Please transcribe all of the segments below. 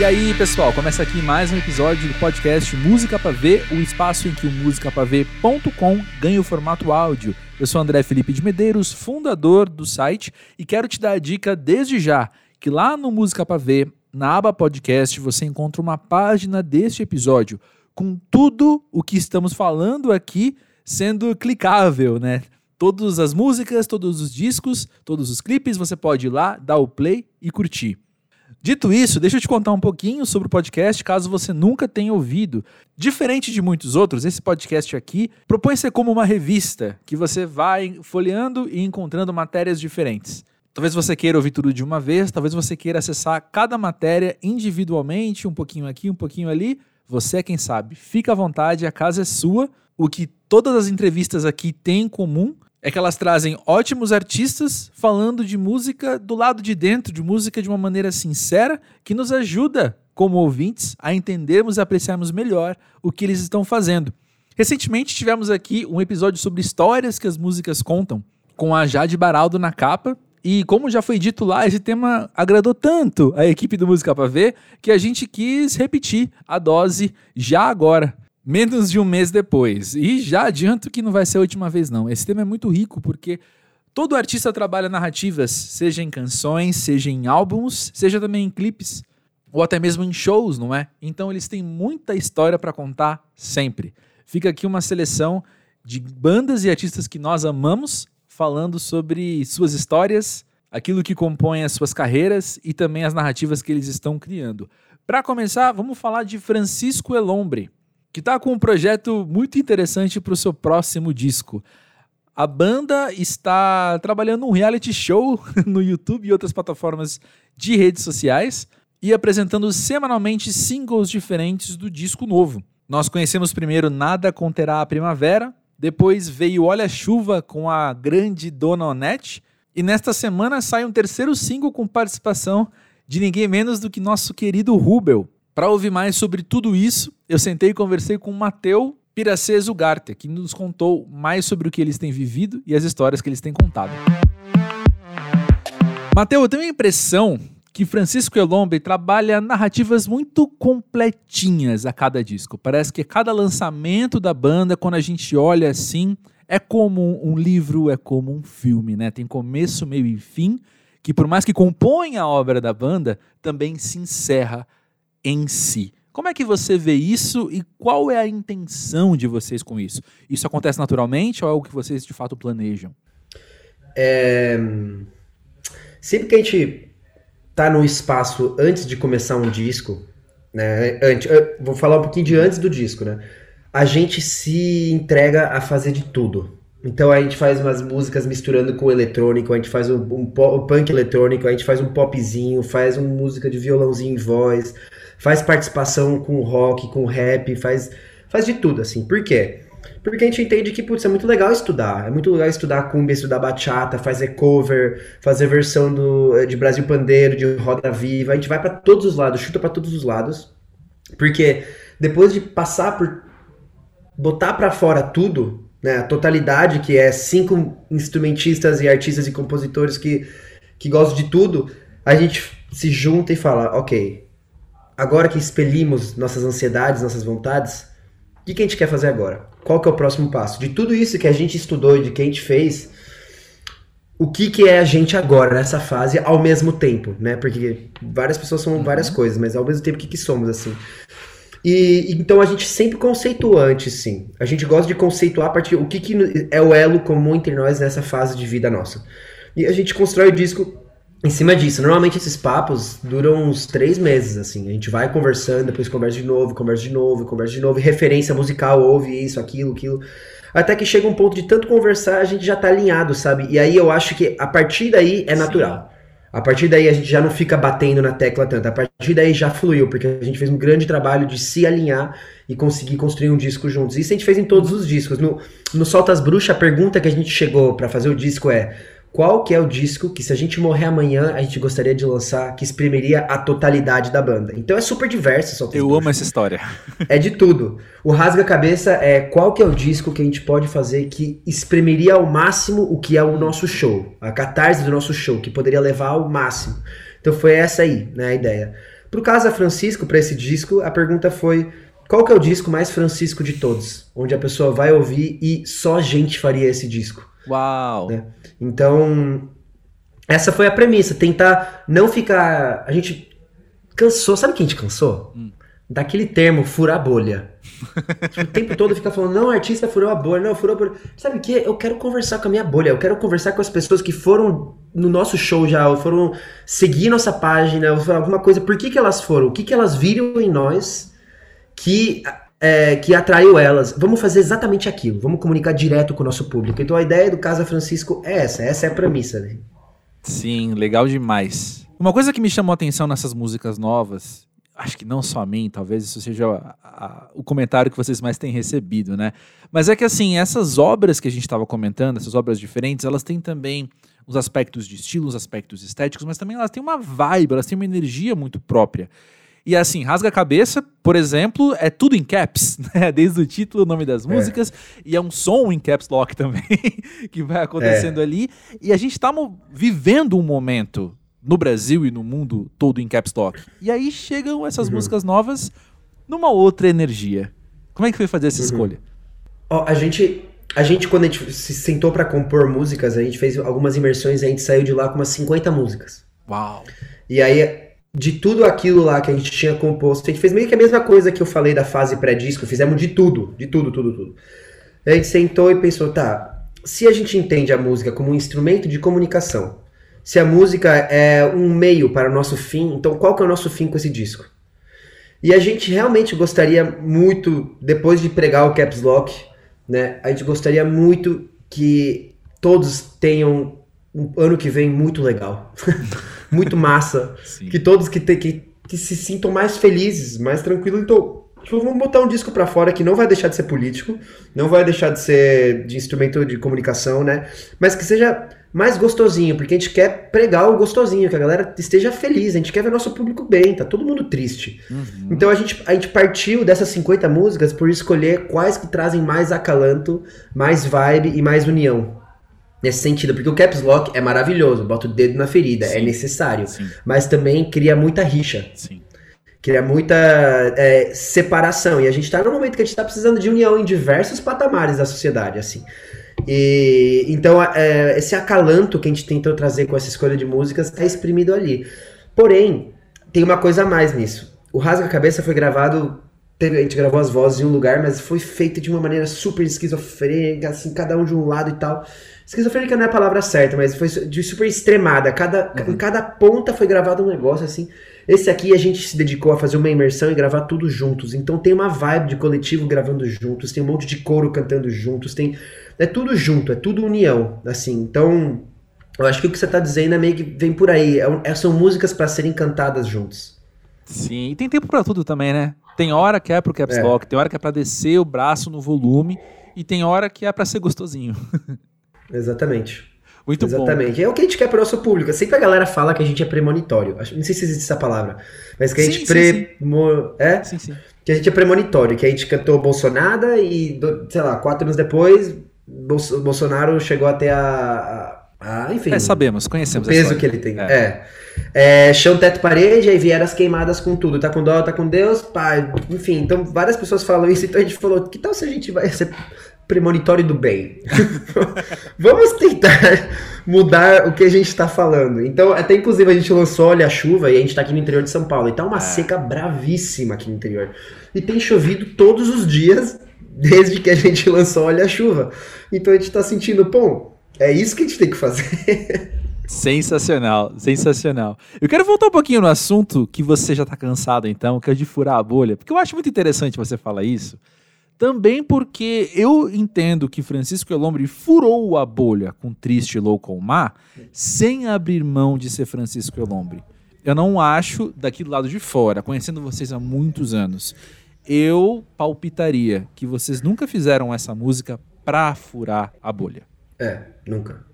E aí, pessoal, começa aqui mais um episódio do podcast Música para Ver, o espaço em que o musicapavê.com ganha o formato áudio. Eu sou André Felipe de Medeiros, fundador do site, e quero te dar a dica desde já que lá no Música para Ver, na aba podcast, você encontra uma página deste episódio com tudo o que estamos falando aqui sendo clicável, né? Todas as músicas, todos os discos, todos os clipes, você pode ir lá, dar o play e curtir. Dito isso, deixa eu te contar um pouquinho sobre o podcast, caso você nunca tenha ouvido. Diferente de muitos outros, esse podcast aqui propõe ser como uma revista, que você vai folheando e encontrando matérias diferentes. Talvez você queira ouvir tudo de uma vez, talvez você queira acessar cada matéria individualmente, um pouquinho aqui, um pouquinho ali. Você é quem sabe. Fica à vontade, a casa é sua. O que todas as entrevistas aqui têm em comum é que elas trazem ótimos artistas falando de música do lado de dentro, de música de uma maneira sincera, que nos ajuda, como ouvintes, a entendermos e apreciarmos melhor o que eles estão fazendo. Recentemente tivemos aqui um episódio sobre histórias que as músicas contam, com a Jade Baraldo na capa. E como já foi dito lá, esse tema agradou tanto a equipe do Música para Ver que a gente quis repetir a dose já agora menos de um mês depois. E já adianto que não vai ser a última vez, não. Esse tema é muito rico porque todo artista trabalha narrativas, seja em canções, seja em álbuns, seja também em clipes, ou até mesmo em shows, não é? Então eles têm muita história para contar sempre. Fica aqui uma seleção de bandas e artistas que nós amamos, falando sobre suas histórias, aquilo que compõe as suas carreiras e também as narrativas que eles estão criando. Para começar, vamos falar de Francisco Elombre que está com um projeto muito interessante para o seu próximo disco. A banda está trabalhando um reality show no YouTube e outras plataformas de redes sociais e apresentando semanalmente singles diferentes do disco novo. Nós conhecemos primeiro Nada Conterá a Primavera, depois veio Olha a Chuva com a grande Dona Onete, e nesta semana sai um terceiro single com participação de ninguém menos do que nosso querido Rubel, para ouvir mais sobre tudo isso, eu sentei e conversei com o Mateu Piracês Ugarte, que nos contou mais sobre o que eles têm vivido e as histórias que eles têm contado. Mateu, eu tenho a impressão que Francisco Elombre trabalha narrativas muito completinhas a cada disco. Parece que cada lançamento da banda, quando a gente olha assim, é como um livro, é como um filme, né? Tem começo, meio e fim, que por mais que compõe a obra da banda, também se encerra em si. Como é que você vê isso e qual é a intenção de vocês com isso? Isso acontece naturalmente ou é algo que vocês de fato planejam? É... Sempre que a gente tá no espaço antes de começar um disco, né? Antes, vou falar um pouquinho de antes do disco, né? A gente se entrega a fazer de tudo. Então a gente faz umas músicas misturando com eletrônico, a gente faz um, um, um punk eletrônico, a gente faz um popzinho, faz uma música de violãozinho e voz, faz participação com rock, com rap, faz, faz de tudo, assim. Por quê? Porque a gente entende que, putz, é muito legal estudar. É muito legal estudar cumbia, estudar bachata, fazer cover, fazer versão do, de Brasil Pandeiro, de Roda Viva. A gente vai para todos os lados, chuta para todos os lados. Porque depois de passar por botar para fora tudo, né, a totalidade que é cinco instrumentistas e artistas e compositores que, que gostam de tudo, a gente se junta e fala, ok, agora que expelimos nossas ansiedades, nossas vontades, o que, que a gente quer fazer agora? Qual que é o próximo passo? De tudo isso que a gente estudou e de que a gente fez, o que, que é a gente agora, nessa fase, ao mesmo tempo, né? Porque várias pessoas são várias uhum. coisas, mas ao mesmo tempo, o que, que somos, assim? E então a gente sempre conceitua antes, sim. A gente gosta de conceituar a partir o que, que é o elo comum entre nós nessa fase de vida nossa. E a gente constrói o disco em cima disso. Normalmente esses papos duram uns três meses, assim. A gente vai conversando, depois conversa de novo, conversa de novo, conversa de novo, e referência musical, ouve isso, aquilo, aquilo. Até que chega um ponto de tanto conversar, a gente já tá alinhado, sabe? E aí eu acho que a partir daí é natural. Sim. A partir daí a gente já não fica batendo na tecla tanto. A partir daí já fluiu, porque a gente fez um grande trabalho de se alinhar e conseguir construir um disco juntos. Isso a gente fez em todos os discos. No, no Solta as Bruxas, a pergunta que a gente chegou para fazer o disco é: qual que é o disco que se a gente morrer amanhã a gente gostaria de lançar que exprimiria a totalidade da banda. Então é super diverso. Só Eu amo essa história. É de tudo. O Rasga Cabeça é qual que é o disco que a gente pode fazer que exprimiria ao máximo o que é o nosso show, a catarse do nosso show, que poderia levar ao máximo. Então foi essa aí, né, a ideia. Pro Casa Francisco, para esse disco, a pergunta foi: qual que é o disco mais Francisco de todos? Onde a pessoa vai ouvir e só gente faria esse disco. Uau! Né? Então, essa foi a premissa, tentar não ficar. A gente cansou, sabe quem a gente cansou? Hum. Daquele termo, furar bolha. tipo, o tempo todo fica falando, não, o artista furou a bolha, não, furou a bolha. Sabe o que? Eu quero conversar com a minha bolha, eu quero conversar com as pessoas que foram no nosso show já, foram seguir nossa página, ou alguma coisa. Por que, que elas foram? O que, que elas viram em nós que é, que atraiu elas. Vamos fazer exatamente aquilo. Vamos comunicar direto com o nosso público. Então a ideia do Casa Francisco é essa. Essa é a premissa, né? Sim, legal demais. Uma coisa que me chamou a atenção nessas músicas novas, acho que não só a mim, talvez isso seja a, a, o comentário que vocês mais têm recebido, né? Mas é que assim, essas obras que a gente estava comentando, essas obras diferentes, elas têm também os aspectos de estilo, os aspectos estéticos, mas também elas têm uma vibe, elas têm uma energia muito própria. E assim, Rasga a Cabeça, por exemplo, é tudo em caps, né? Desde o título, o nome das é. músicas, é. e é um som em caps lock também, que vai acontecendo é. ali. E a gente está vivendo um momento no Brasil e no mundo todo em caps lock. E aí chegam essas uhum. músicas novas numa outra energia. Como é que foi fazer essa uhum. escolha? Oh, a gente a gente, quando a gente se sentou para compor músicas, a gente fez algumas imersões e a gente saiu de lá com umas 50 músicas. Uau! E aí de tudo aquilo lá que a gente tinha composto. A gente fez meio que a mesma coisa que eu falei da fase pré-disco, fizemos de tudo, de tudo, tudo, tudo. A gente sentou e pensou, tá, se a gente entende a música como um instrumento de comunicação, se a música é um meio para o nosso fim, então qual que é o nosso fim com esse disco? E a gente realmente gostaria muito, depois de pregar o Caps Lock, né, a gente gostaria muito que todos tenham um ano que vem muito legal. muito massa. Que todos que, te, que, que se sintam mais felizes, mais tranquilos. Então, tipo, vamos botar um disco para fora que não vai deixar de ser político, não vai deixar de ser de instrumento de comunicação, né? Mas que seja mais gostosinho, porque a gente quer pregar o gostosinho, que a galera esteja feliz, a gente quer ver nosso público bem, tá todo mundo triste. Uhum. Então a gente, a gente partiu dessas 50 músicas por escolher quais que trazem mais acalanto, mais vibe e mais união nesse sentido, porque o caps lock é maravilhoso, bota o dedo na ferida, é sim, é necessário, sim. mas também cria muita rixa. Sim. Cria muita é, separação. E a gente está no momento que a gente está precisando de união em diversos patamares da sociedade, assim. E então é, esse acalanto que a gente tentou trazer com essa escolha de músicas está exprimido ali. Porém, tem uma coisa a mais nisso. O Rasga Cabeça foi gravado Teve, a gente gravou as vozes em um lugar, mas foi feito de uma maneira super esquizofrênica, assim, cada um de um lado e tal. Esquizofrênica não é a palavra certa, mas foi de super extremada. Cada, uhum. Em cada ponta foi gravado um negócio assim. Esse aqui a gente se dedicou a fazer uma imersão e gravar tudo juntos. Então tem uma vibe de coletivo gravando juntos, tem um monte de coro cantando juntos, tem. É tudo junto, é tudo união. Assim, então. Eu acho que o que você está dizendo é meio que vem por aí. É, é são músicas para serem cantadas juntos. Sim, e tem tempo para tudo também, né? Tem hora que é pro caps é. lock, tem hora que é para descer o braço no volume e tem hora que é para ser gostosinho. Exatamente. Muito Exatamente. bom. É o que a gente quer pro nosso público. Sempre a galera fala que a gente é premonitório. Não sei se existe essa palavra. Mas que a gente sim, pre... sim. É? Sim, sim. Que a gente é premonitório. Que a gente cantou Bolsonaro e, sei lá, quatro anos depois, Bolsonaro chegou até a... a enfim. É, sabemos, conhecemos o peso que ele tem. É. é. é. chão, teto, parede, aí vieram as queimadas com tudo. Tá com dó, tá com Deus, pai. Enfim, então várias pessoas falam isso. Então a gente falou, que tal se a gente vai ser premonitório do bem. Vamos tentar mudar o que a gente está falando. Então, até inclusive a gente lançou Olha a Chuva e a gente está aqui no interior de São Paulo. E tá uma é. seca bravíssima aqui no interior. E tem chovido todos os dias desde que a gente lançou Olha a Chuva. Então a gente está sentindo, pô, é isso que a gente tem que fazer. Sensacional, sensacional. Eu quero voltar um pouquinho no assunto que você já está cansado, então, que é de furar a bolha, porque eu acho muito interessante você falar isso. Também porque eu entendo que Francisco Elombre furou a bolha com Triste Louco Mar sem abrir mão de ser Francisco Elombre. Eu não acho daqui do lado de fora, conhecendo vocês há muitos anos, eu palpitaria que vocês nunca fizeram essa música pra furar a bolha. É, nunca.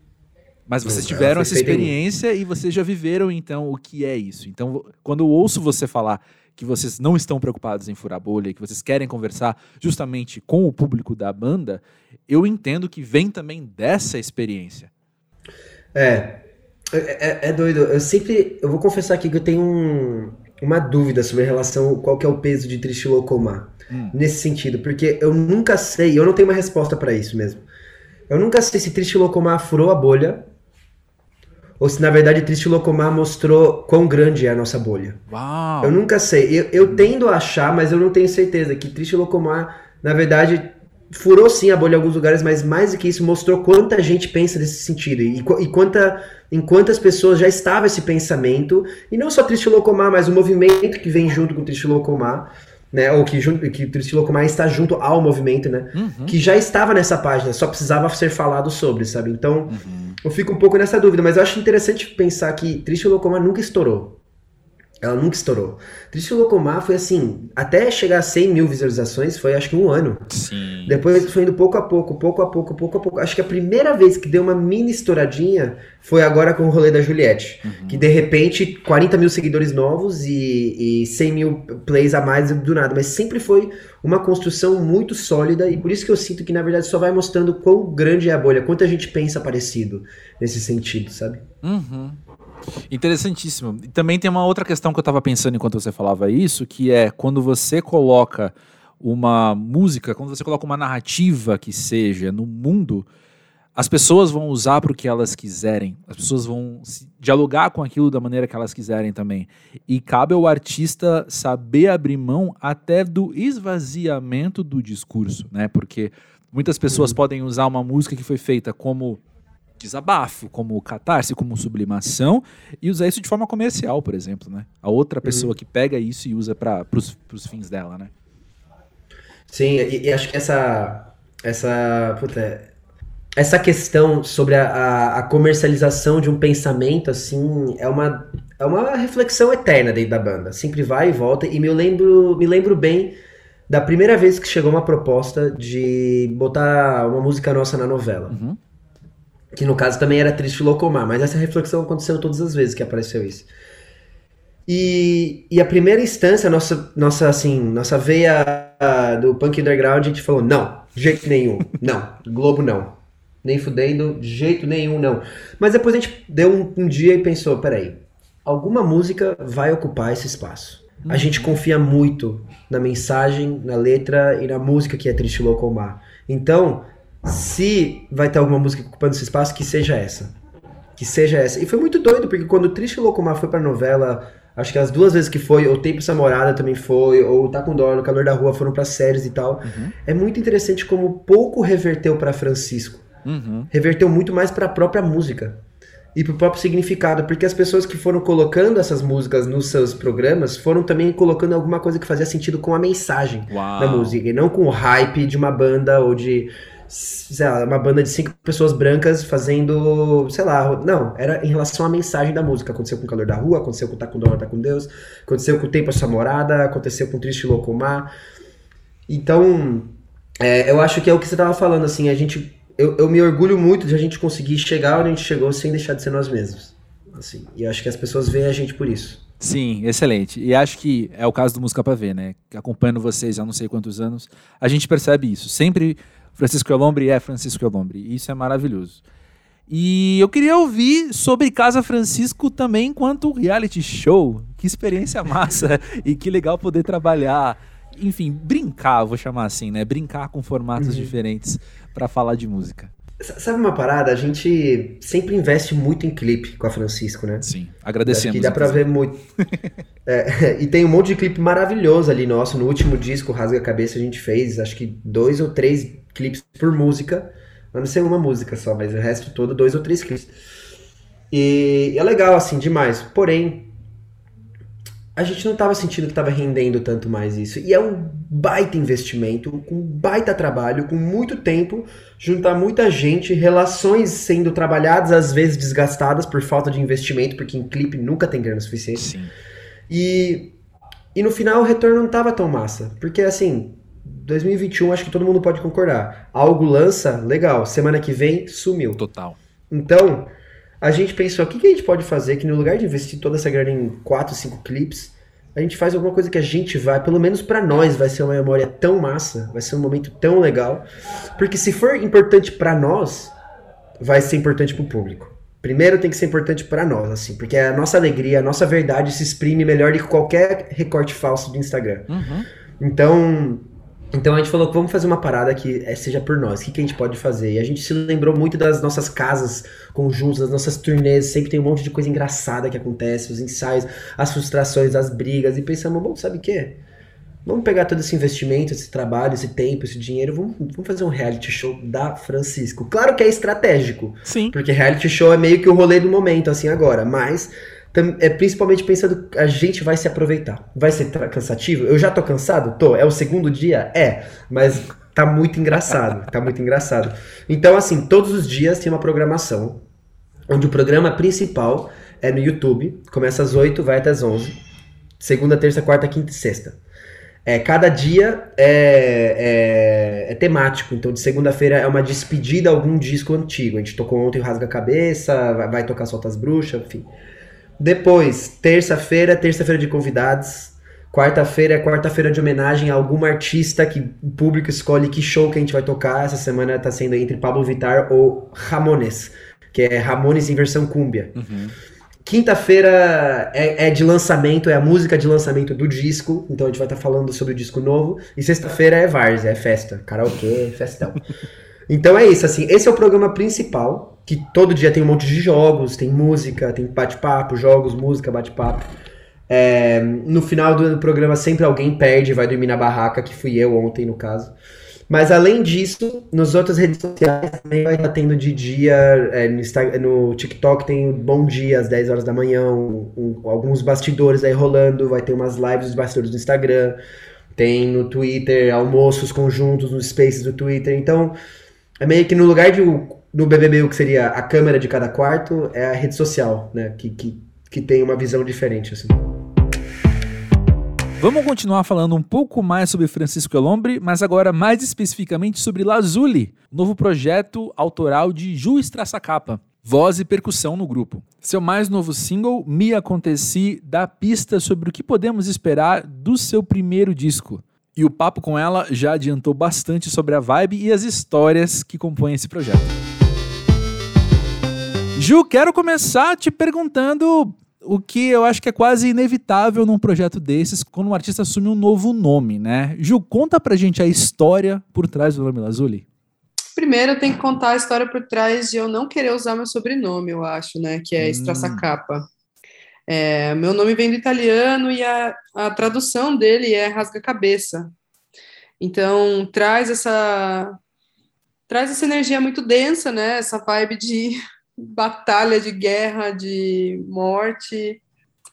Mas vocês tiveram essa experiência e vocês já viveram então o que é isso. Então, quando eu ouço você falar que vocês não estão preocupados em furar bolha, que vocês querem conversar justamente com o público da banda, eu entendo que vem também dessa experiência. É, é, é, é doido. Eu sempre, eu vou confessar aqui que eu tenho um, uma dúvida sobre a relação, qual que é o peso de Triste Locomar. Hum. Nesse sentido, porque eu nunca sei, eu não tenho uma resposta para isso mesmo. Eu nunca sei se Triste Locomar furou a bolha ou se na verdade Triste Locomar mostrou quão grande é a nossa bolha. Uau. Eu nunca sei. Eu, eu tendo a achar, mas eu não tenho certeza, que Triste Locomar, na verdade, furou sim a bolha em alguns lugares, mas mais do que isso, mostrou quanta gente pensa nesse sentido e, e quanta, em quantas pessoas já estava esse pensamento, e não só Triste Locomar, mas o movimento que vem junto com Triste Locomar, né, ou que, que Triste Locomar está junto ao movimento, né, uhum. que já estava nessa página, só precisava ser falado sobre, sabe? Então, uhum. eu fico um pouco nessa dúvida, mas eu acho interessante pensar que Triste Locomar nunca estourou. Ela nunca estourou. Triste Locomar foi assim, até chegar a 100 mil visualizações foi acho que um ano. Sim. Depois foi indo pouco a pouco, pouco a pouco, pouco a pouco. Acho que a primeira vez que deu uma mini estouradinha foi agora com o rolê da Juliette. Uhum. Que de repente 40 mil seguidores novos e, e 100 mil plays a mais do nada. Mas sempre foi uma construção muito sólida e por isso que eu sinto que na verdade só vai mostrando quão grande é a bolha, quanta gente pensa parecido nesse sentido, sabe? Uhum. Interessantíssimo. E também tem uma outra questão que eu estava pensando enquanto você falava isso, que é quando você coloca uma música, quando você coloca uma narrativa que seja no mundo, as pessoas vão usar para o que elas quiserem. As pessoas vão dialogar com aquilo da maneira que elas quiserem também. E cabe ao artista saber abrir mão até do esvaziamento do discurso, né? Porque muitas pessoas uhum. podem usar uma música que foi feita como desabafo, como catarse, como sublimação, e usar isso de forma comercial, por exemplo, né? A outra pessoa uhum. que pega isso e usa para os fins dela, né? Sim, e, e, acho que essa essa puta, essa questão sobre a, a, a, comercialização de um pensamento assim é uma é uma reflexão eterna dentro da banda, sempre vai e volta e me lembro me lembro bem da primeira vez que chegou uma proposta de botar uma música nossa na novela. Uhum que no caso também era triste locomar, mas essa reflexão aconteceu todas as vezes que apareceu isso. E, e a primeira instância, nossa, nossa, assim, nossa veia do punk underground, a gente falou, não, de jeito nenhum, não, Globo não, nem fudendo, de jeito nenhum não. Mas depois a gente deu um, um dia e pensou, peraí, alguma música vai ocupar esse espaço. A uhum. gente confia muito na mensagem, na letra e na música que é Triste Locomar. Então, se vai ter alguma música ocupando esse espaço, que seja essa. Que seja essa. E foi muito doido, porque quando o Triste Locomar foi pra novela, acho que as duas vezes que foi, ou Tempo Samorada também foi, ou Tá com Dó, no Calor da Rua foram pra séries e tal. Uhum. É muito interessante como pouco reverteu para Francisco. Uhum. Reverteu muito mais para a própria música e pro próprio significado, porque as pessoas que foram colocando essas músicas nos seus programas foram também colocando alguma coisa que fazia sentido com a mensagem Uau. da música, e não com o hype de uma banda ou de sei lá, uma banda de cinco pessoas brancas fazendo, sei lá, não, era em relação à mensagem da música. Aconteceu com o Calor da Rua, aconteceu com Tá com Dona, Tá com Deus, aconteceu com o Tempo a Sua Morada, aconteceu com Triste Locomar. Então, é, eu acho que é o que você tava falando, assim, a gente, eu, eu me orgulho muito de a gente conseguir chegar onde a gente chegou sem deixar de ser nós mesmos. Assim, e acho que as pessoas veem a gente por isso. Sim, excelente. E acho que é o caso do Música Pra Ver, né? Acompanhando vocês há não sei quantos anos, a gente percebe isso. Sempre Francisco Elombre é Francisco Elombre. Isso é maravilhoso. E eu queria ouvir sobre Casa Francisco também enquanto reality show. Que experiência massa e que legal poder trabalhar. Enfim, brincar, vou chamar assim, né? Brincar com formatos uhum. diferentes para falar de música. Sabe uma parada? A gente sempre investe muito em clipe com a Francisco, né? Sim, agradecemos. Que dá pra ver muito. é, e tem um monte de clipe maravilhoso ali nosso. No último disco, Rasga a Cabeça, a gente fez acho que dois ou três clipes por música. A não ser uma música só, mas o resto todo, dois ou três clipes. E é legal, assim, demais. Porém, a gente não estava sentindo que estava rendendo tanto mais isso. E é um baita investimento, com baita trabalho, com muito tempo, juntar muita gente, relações sendo trabalhadas, às vezes desgastadas por falta de investimento, porque em clipe nunca tem grana suficiente. Sim. E, e no final o retorno não estava tão massa. Porque assim, 2021 acho que todo mundo pode concordar. Algo lança, legal. Semana que vem, sumiu. Total. Então, a gente pensou, o que, que a gente pode fazer que no lugar de investir toda essa grana em 4, 5 clipes, a gente faz alguma coisa que a gente vai, pelo menos para nós, vai ser uma memória tão massa, vai ser um momento tão legal. Porque se for importante para nós, vai ser importante para o público. Primeiro tem que ser importante para nós, assim, porque a nossa alegria, a nossa verdade se exprime melhor do que qualquer recorte falso do Instagram. Uhum. Então, então a gente falou que vamos fazer uma parada que é, seja por nós. O que, que, a gente pode fazer? E a gente se lembrou muito das nossas casas conjuntas, das nossas turnês. Sempre tem um monte de coisa engraçada que acontece, os ensaios, as frustrações, as brigas. E pensamos, bom, sabe o quê? Vamos pegar todo esse investimento, esse trabalho, esse tempo, esse dinheiro, vamos, vamos fazer um reality show da Francisco. Claro que é estratégico. Sim. Porque reality show é meio que o rolê do momento, assim, agora. Mas é principalmente pensando a gente vai se aproveitar. Vai ser cansativo? Eu já tô cansado? Tô. É o segundo dia? É. Mas tá muito engraçado. tá muito engraçado. Então, assim, todos os dias tem uma programação. Onde o programa principal é no YouTube. Começa às 8, vai até às 11. Segunda, terça, quarta, quinta e sexta. É, cada dia é, é, é temático. Então, de segunda-feira é uma despedida a algum disco antigo. A gente tocou ontem o Rasga Cabeça, vai, vai tocar Solta as Bruxas, enfim. Depois, terça-feira, terça-feira de convidados. Quarta-feira é quarta-feira de homenagem a alguma artista que o público escolhe que show que a gente vai tocar. Essa semana tá sendo entre Pablo Vittar ou Ramones, que é Ramones em versão cúmbia. Uhum. Quinta-feira é, é, de lançamento, é a música de lançamento do disco, então a gente vai estar tá falando sobre o disco novo. E sexta-feira é Várzea, é festa, karaokê, festão. Então é isso, assim, esse é o programa principal, que todo dia tem um monte de jogos, tem música, tem bate-papo, jogos, música, bate-papo. É, no final do programa sempre alguém perde vai dormir na barraca, que fui eu ontem no caso. Mas além disso, nas outras redes sociais também vai estar tendo de dia, é, no, Instagram, no, TikTok tem o Bom Dia às 10 horas da manhã, um, um, alguns bastidores aí rolando, vai ter umas lives dos bastidores do Instagram, tem no Twitter almoços conjuntos nos spaces do Twitter, então é meio que no lugar de no BBB o que seria a câmera de cada quarto é a rede social, né, que, que, que tem uma visão diferente assim. Vamos continuar falando um pouco mais sobre Francisco Elombre, mas agora mais especificamente sobre Lazuli, novo projeto autoral de Ju Estraçacapa, voz e percussão no grupo. Seu mais novo single, Me Aconteci, dá pista sobre o que podemos esperar do seu primeiro disco. E o papo com ela já adiantou bastante sobre a vibe e as histórias que compõem esse projeto. Ju, quero começar te perguntando o que eu acho que é quase inevitável num projeto desses, quando um artista assume um novo nome, né? Ju, conta pra gente a história por trás do nome Lazuli. Primeiro, eu tenho que contar a história por trás de eu não querer usar meu sobrenome, eu acho, né? Que é hum. Capa. É, meu nome vem do italiano e a, a tradução dele é rasga-cabeça. Então, traz essa traz essa energia muito densa, né? Essa vibe de batalha, de guerra, de morte.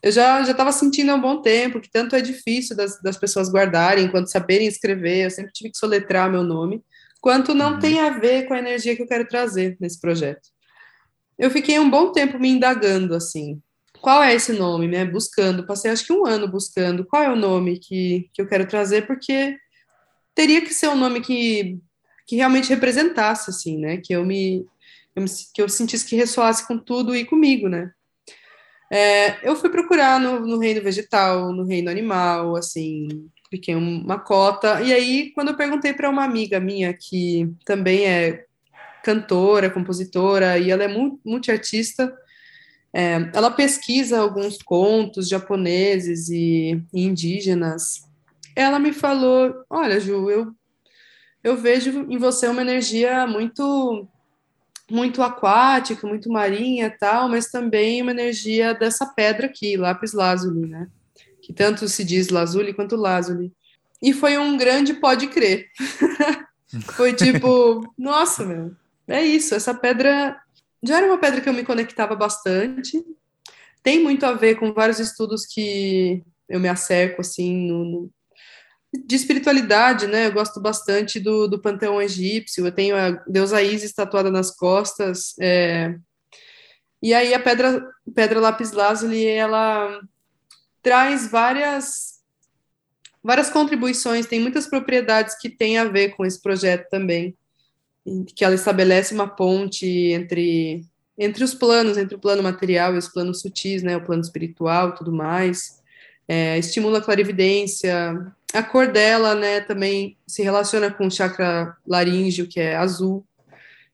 Eu já já estava sentindo há um bom tempo que tanto é difícil das, das pessoas guardarem quanto saberem escrever. Eu sempre tive que soletrar meu nome, quanto não uhum. tem a ver com a energia que eu quero trazer nesse projeto. Eu fiquei um bom tempo me indagando assim. Qual é esse nome, né? Buscando. Passei acho que um ano buscando qual é o nome que, que eu quero trazer, porque teria que ser um nome que, que realmente representasse, assim, né? Que eu me, eu me, que eu sentisse que ressoasse com tudo e comigo, né? É, eu fui procurar no, no, reino vegetal, no reino animal, assim, fiquei uma cota. E aí, quando eu perguntei para uma amiga minha que também é cantora, compositora, e ela é multiartista, é, ela pesquisa alguns contos japoneses e, e indígenas. Ela me falou: Olha, Ju, eu, eu vejo em você uma energia muito muito aquática, muito marinha tal, mas também uma energia dessa pedra aqui, lápis lazuli, né? Que tanto se diz lazuli quanto lazuli. E foi um grande pode crer. foi tipo, nossa, meu, é isso, essa pedra já era uma pedra que eu me conectava bastante. Tem muito a ver com vários estudos que eu me acerco assim no, no de espiritualidade, né? Eu gosto bastante do, do panteão egípcio. Eu tenho a deusa Isis tatuada nas costas. É... E aí a pedra, pedra lápis lazuli, ela traz várias várias contribuições. Tem muitas propriedades que têm a ver com esse projeto também, que ela estabelece uma ponte entre entre os planos, entre o plano material e os planos sutis, né? O plano espiritual, e tudo mais. É, estimula a clarividência, a cor dela, né, também se relaciona com o chakra laríngeo, que é azul.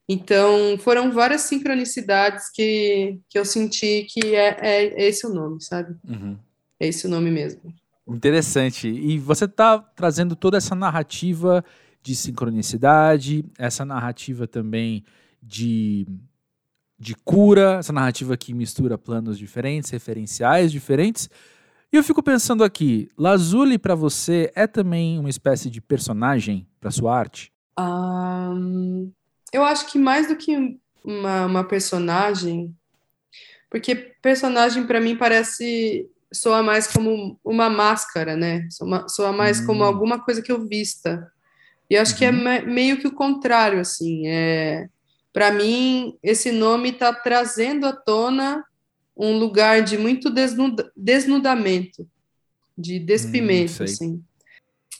Então, foram várias sincronicidades que, que eu senti que é, é esse o nome, sabe? Uhum. É esse o nome mesmo. Interessante. E você está trazendo toda essa narrativa de sincronicidade, essa narrativa também de, de cura, essa narrativa que mistura planos diferentes, referenciais diferentes. E eu fico pensando aqui, Lazuli para você é também uma espécie de personagem para sua arte? Um, eu acho que mais do que uma, uma personagem, porque personagem para mim parece soa mais como uma máscara, né? Soa, soa mais como Hum. alguma coisa que eu vista. E eu acho que é Uhum. me- meio que o contrário, assim. É, para mim, esse nome está trazendo à tona um lugar de muito desnuda, desnudamento, de despimento, sei. assim.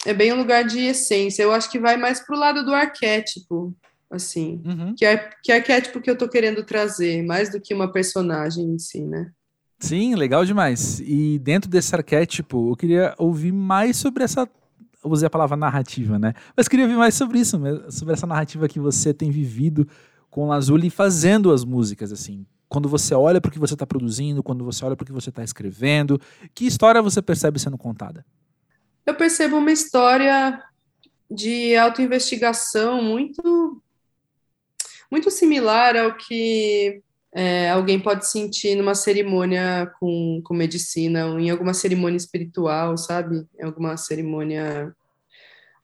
É bem um lugar de essência. Eu acho que vai mais pro lado do arquétipo, assim. Uhum. Que, é, que arquétipo que eu tô querendo trazer, mais do que uma personagem em si, né? Sim, legal demais. E dentro desse arquétipo, eu queria ouvir mais sobre essa. Usei a palavra narrativa, né? Mas queria ouvir mais sobre isso, sobre essa narrativa que você tem vivido com Lazuli fazendo as músicas, assim. Quando você olha para o que você está produzindo, quando você olha para o que você está escrevendo, que história você percebe sendo contada? Eu percebo uma história de autoinvestigação muito, muito similar ao que é, alguém pode sentir numa cerimônia com, com medicina, ou em alguma cerimônia espiritual, sabe? Em alguma cerimônia.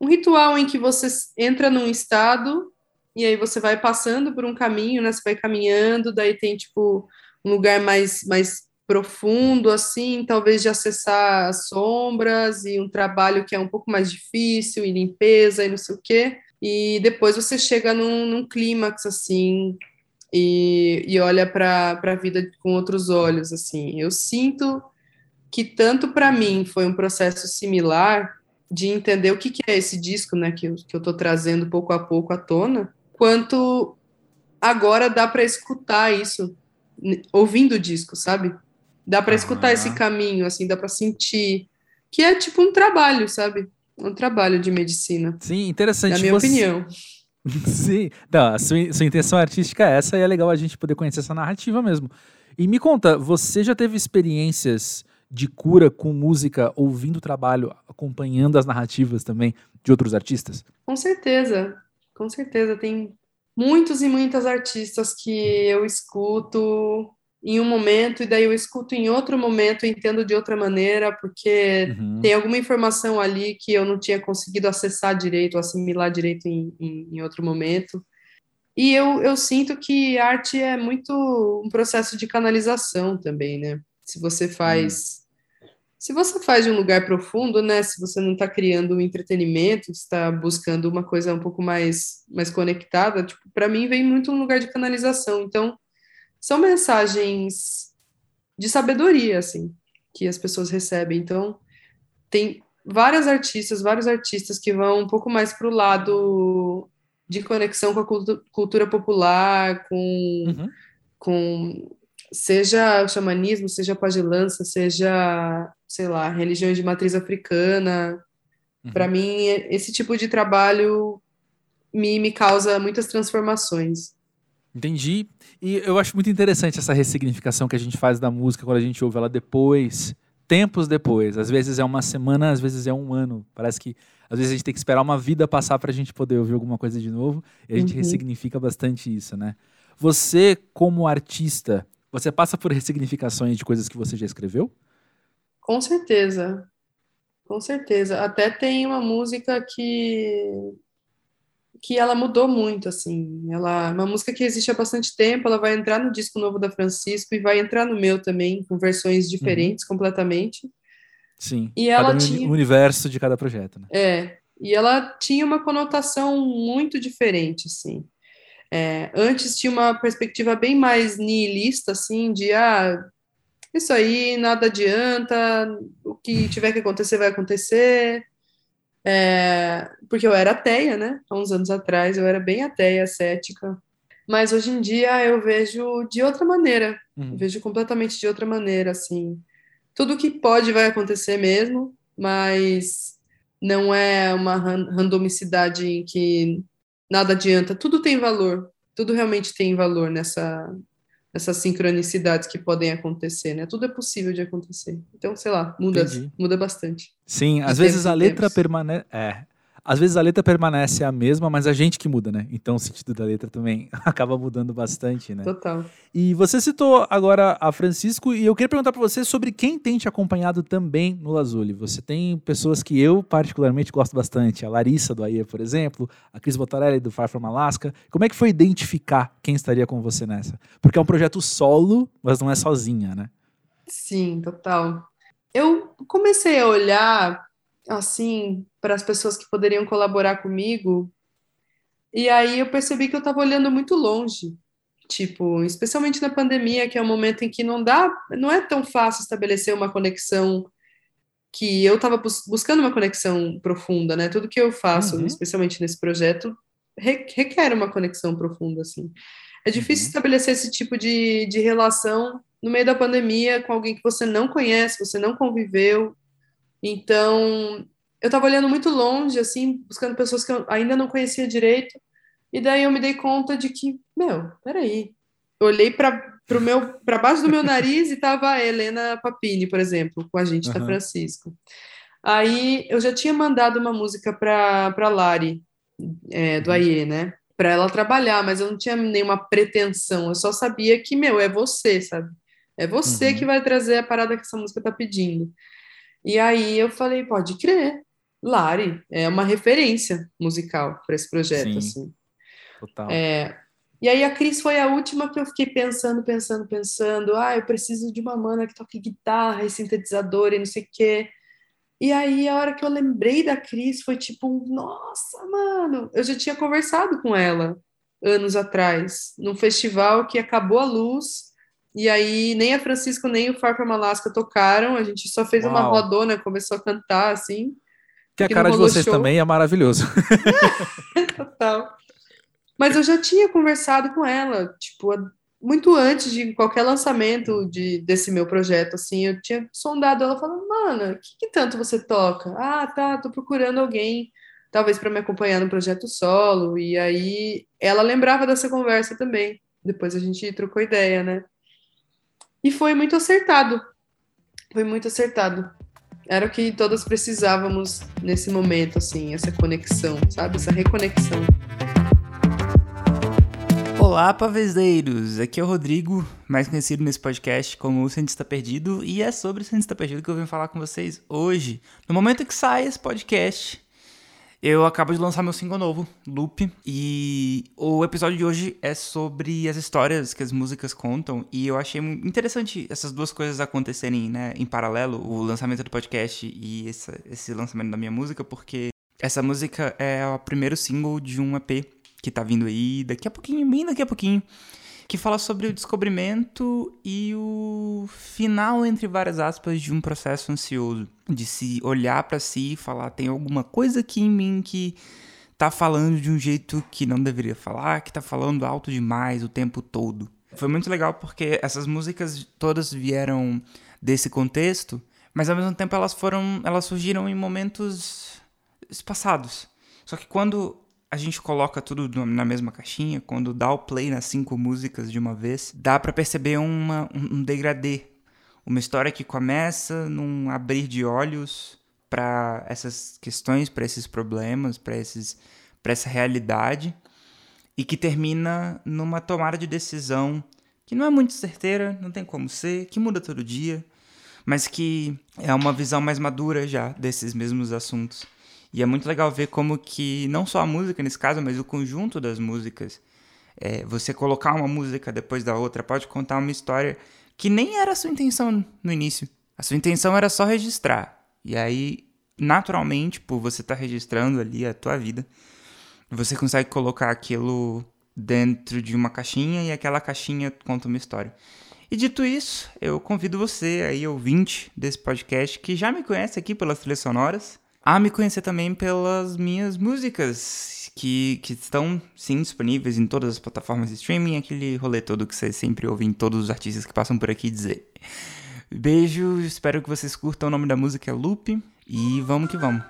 Um ritual em que você entra num estado e aí você vai passando por um caminho, né? Você vai caminhando, daí tem tipo um lugar mais, mais profundo, assim, talvez de acessar as sombras e um trabalho que é um pouco mais difícil, e limpeza e não sei o quê. E depois você chega num, num clímax, assim, e, e olha para a vida com outros olhos, assim. Eu sinto que tanto para mim foi um processo similar de entender o que, que é esse disco, né, que eu, que eu tô trazendo pouco a pouco à tona, quanto agora dá para escutar isso ouvindo o disco, sabe? Dá para escutar Ah. esse caminho, assim, dá para sentir que é tipo um trabalho, sabe? Um trabalho de medicina, Sim, interessante. na minha Você- opinião. Sim, não, a sua, sua intenção artística é essa e é legal a gente poder conhecer essa narrativa mesmo. E me conta, você já teve experiências de cura com música, ouvindo o trabalho, acompanhando as narrativas também de outros artistas? Com certeza, com certeza. Tem muitos e muitas artistas que eu escuto em um momento e daí eu escuto em outro momento entendo de outra maneira, porque Uhum. tem alguma informação ali que eu não tinha conseguido acessar direito, assimilar direito em, em, em outro momento. E eu, eu sinto que arte é muito um processo de canalização também, né? Se você faz. Se você faz de um lugar profundo, né? Se você não está criando um entretenimento, está buscando uma coisa um pouco mais, mais conectada, tipo, para mim vem muito um lugar de canalização. Então, são mensagens de sabedoria, assim, que as pessoas recebem. Então, tem várias artistas, vários artistas que vão um pouco mais para o lado de conexão com a cultu- cultura popular, com, Uhum. com seja o xamanismo, seja a pagelança, seja, sei lá, religiões de matriz africana. Uhum. Para mim, esse tipo de trabalho me, me causa muitas transformações. Entendi. E eu acho muito interessante essa ressignificação que a gente faz da música quando a gente ouve ela depois, tempos depois. Às vezes é uma semana, às vezes é um ano. Parece que às vezes a gente tem que esperar uma vida passar para a gente poder ouvir alguma coisa de novo. E a gente Uhum. ressignifica bastante isso, né? Você, como artista, você passa por ressignificações de coisas que você já escreveu? Com certeza. Com certeza. Até tem uma música que que ela mudou muito, assim. Ela, uma música que existe há bastante tempo, ela vai entrar no disco novo da Francisco e vai entrar no meu também, com versões diferentes completamente. Sim. E ela uni- tinha- universo de cada projeto, né? É, e ela tinha uma conotação muito diferente, assim. É, antes tinha uma perspectiva bem mais nihilista, assim, de ah, isso aí nada adianta, o que tiver que acontecer vai acontecer. É, porque eu era ateia, né? Há uns anos atrás eu era bem ateia, cética. Mas hoje em dia eu vejo de outra maneira, Uhum. vejo completamente de outra maneira, assim. Tudo que pode vai acontecer mesmo, mas não é uma ran- randomicidade em que nada adianta. Tudo tem valor. tudo realmente tem valor nessa essas sincronicidades que podem acontecer, né? Tudo é possível de acontecer. Então, sei lá, muda, muda bastante. Sim, às vezes a letra permanece. É, às vezes a letra permanece a mesma, mas a gente que muda, né? Então o sentido da letra também acaba mudando bastante, né? Total. E você citou agora a Francisco e eu queria perguntar para você sobre quem tem te acompanhado também no Lazuli. Você tem pessoas que eu particularmente gosto bastante, a Larissa do AIE, por exemplo, a Cris Botarelli do Far From Alaska. Como é que foi identificar quem estaria com você nessa? Porque é um projeto solo, mas não é sozinha, né? Sim, total. Eu comecei a olhar assim para as pessoas que poderiam colaborar comigo. E aí eu percebi que eu estava olhando muito longe, tipo, especialmente na pandemia, que é um momento em que não dá, não é tão fácil estabelecer uma conexão que eu estava bus buscando uma conexão profunda, né? Tudo que eu faço, uhum. especialmente nesse projeto, re requer uma conexão profunda, assim. É difícil uhum. estabelecer esse tipo de, de relação no meio da pandemia com alguém que você não conhece, você não conviveu, então, eu estava olhando muito longe, assim, buscando pessoas que eu ainda não conhecia direito, e daí eu me dei conta de que, meu, peraí. Eu olhei para pro meu para baixo do meu nariz e tava a Helena Papini, por exemplo, com a gente uhum. da Francisco. Aí eu já tinha mandado uma música para Lari é, do uhum. AIE, né? Para ela trabalhar, mas eu não tinha nenhuma pretensão. Eu só sabia que meu é você, sabe? É você uhum. que vai trazer a parada que essa música tá pedindo. E aí eu falei, pode crer, Lari é uma referência musical para esse projeto, Sim, assim. Total. É, e aí a Cris foi a última que eu fiquei pensando, pensando, pensando. Ah, eu preciso de uma mana que toque guitarra e sintetizador e não sei o quê. E aí a hora que eu lembrei da Cris foi tipo, nossa, mano, eu já tinha conversado com ela anos atrás, num festival que acabou a luz e aí nem a Francisco nem o Far From Alaska tocaram, a gente só fez Uau. uma rodona, começou a cantar assim. Que a cara de vocês show. também é maravilhoso. Total. Mas eu já tinha conversado com ela, tipo, muito antes de qualquer lançamento de, desse meu projeto, assim, eu tinha sondado ela falando, mano, o que, que tanto você toca? Ah, tá, tô procurando alguém, talvez para me acompanhar no projeto solo. E aí ela lembrava dessa conversa também. Depois a gente trocou ideia, né? E foi muito acertado. Foi muito acertado. Era o que todas precisávamos nesse momento, assim, essa conexão, sabe? Essa reconexão. Olá, pavezeiros! Aqui é o Rodrigo, mais conhecido nesse podcast como o Cientista Perdido, e é sobre o Cientista Perdido que eu vim falar com vocês hoje. No momento que sai esse podcast, eu acabo de lançar meu single novo, Loop, e o episódio de hoje é sobre as histórias que as músicas contam, e eu achei interessante essas duas coisas acontecerem, né, em paralelo, o lançamento do podcast e esse, esse lançamento da minha música, porque essa música é o primeiro single de um EP que tá vindo aí daqui a pouquinho, bem daqui a pouquinho que fala sobre o descobrimento e o final, entre várias aspas, de um processo ansioso. De se olhar para si e falar: tem alguma coisa aqui em mim que tá falando de um jeito que não deveria falar, que tá falando alto demais o tempo todo. Foi muito legal porque essas músicas todas vieram desse contexto, mas ao mesmo tempo elas foram, elas surgiram em momentos espaçados. Só que quando a gente coloca tudo na mesma caixinha, quando dá o play nas cinco músicas de uma vez, dá para perceber uma, um, degradê. Uma história que começa num abrir de olhos para essas questões, para esses problemas, para esses para essa realidade e que termina numa tomada de decisão que não é muito certeira, não tem como ser, que muda todo dia, mas que é uma visão mais madura já desses mesmos assuntos. E é muito legal ver como que, não só a música nesse caso, mas o conjunto das músicas, é, você colocar uma música depois da outra pode contar uma história que nem era a sua intenção no início. A sua intenção era só registrar. E aí, naturalmente, por você estar tá registrando ali a tua vida, você consegue colocar aquilo dentro de uma caixinha e aquela caixinha conta uma história. E dito isso, eu convido você aí, ouvinte desse podcast, que já me conhece aqui pelas trilhas sonoras, a me conhecer também pelas minhas músicas, que, que estão, sim, disponíveis em todas as plataformas de streaming, aquele rolê todo que você sempre ouve em todos os artistas que passam por aqui dizer. Beijo, espero que vocês curtam. O nome da música é Loop e vamos que vamos.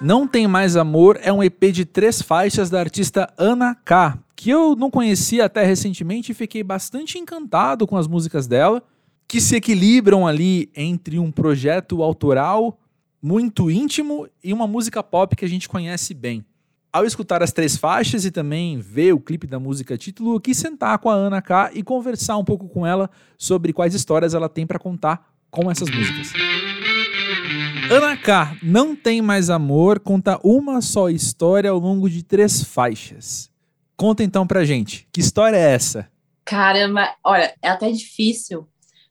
Não Tem Mais Amor é um EP de três faixas da artista Ana K, que eu não conhecia até recentemente e fiquei bastante encantado com as músicas dela, que se equilibram ali entre um projeto autoral muito íntimo e uma música pop que a gente conhece bem. Ao escutar as três faixas e também ver o clipe da música título, eu quis sentar com a Ana K e conversar um pouco com ela sobre quais histórias ela tem para contar com essas músicas. Ana K, Não Tem Mais Amor, conta uma só história ao longo de três faixas. Conta então pra gente, que história é essa? Caramba, olha, é até difícil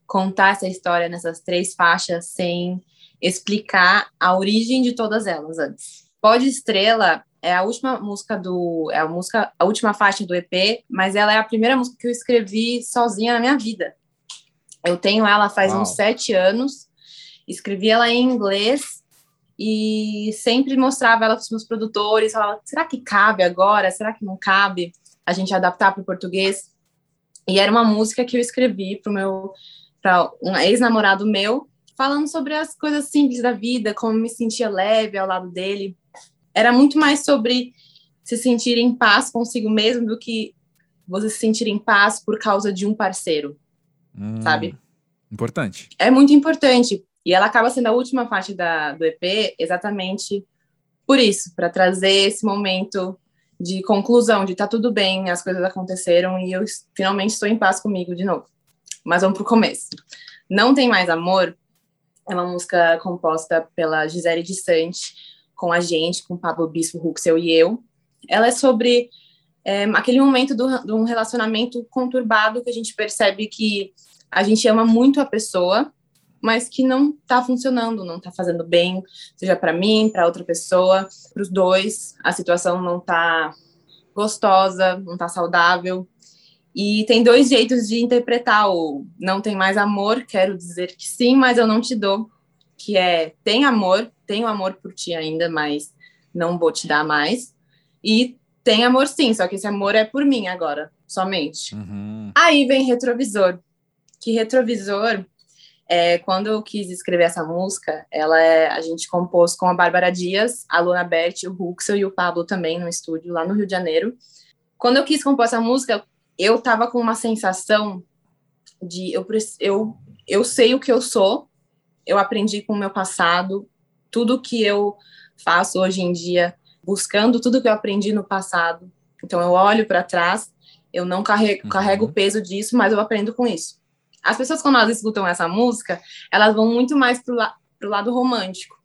contar essa história nessas três faixas sem explicar a origem de todas elas antes. Pode Estrela é a última música do é a música a última faixa do EP, mas ela é a primeira música que eu escrevi sozinha na minha vida. Eu tenho ela faz Uau. uns sete anos, escrevi ela em inglês e sempre mostrava ela para os meus produtores, falava, será que cabe agora? Será que não cabe a gente adaptar para o português? E era uma música que eu escrevi para meu para um ex-namorado meu, falando sobre as coisas simples da vida, como me sentia leve ao lado dele. Era muito mais sobre se sentir em paz consigo mesmo do que você se sentir em paz por causa de um parceiro, hum, sabe? Importante. É muito importante, e ela acaba sendo a última parte da, do EP exatamente por isso, para trazer esse momento de conclusão, de tá tudo bem, as coisas aconteceram e eu finalmente estou em paz comigo de novo. Mas vamos pro começo. Não Tem Mais Amor é uma música composta pela Gisele de Sante, com a gente, com Pablo Bispo, Ruxel e eu. Ela é sobre é, aquele momento de um relacionamento conturbado que a gente percebe que a gente ama muito a pessoa, mas que não está funcionando, não está fazendo bem, seja para mim, para outra pessoa, para os dois. A situação não está gostosa, não está saudável. E tem dois jeitos de interpretar o não tem mais amor, quero dizer que sim, mas eu não te dou, que é tem amor, tenho amor por ti ainda, mas não vou te dar mais. E tem amor sim, só que esse amor é por mim agora, somente. Uhum. Aí vem retrovisor, que retrovisor é, quando eu quis escrever essa música, ela é, a gente compôs com a Bárbara Dias, a Luna Bert, o Huxel e o Pablo também no estúdio, lá no Rio de Janeiro. Quando eu quis compor essa música, eu tava com uma sensação de eu, eu, eu sei o que eu sou, eu aprendi com o meu passado, tudo que eu faço hoje em dia, buscando tudo que eu aprendi no passado. Então eu olho para trás, eu não carrego, uhum. carrego o peso disso, mas eu aprendo com isso. As pessoas, quando elas escutam essa música, elas vão muito mais pro, la pro lado romântico.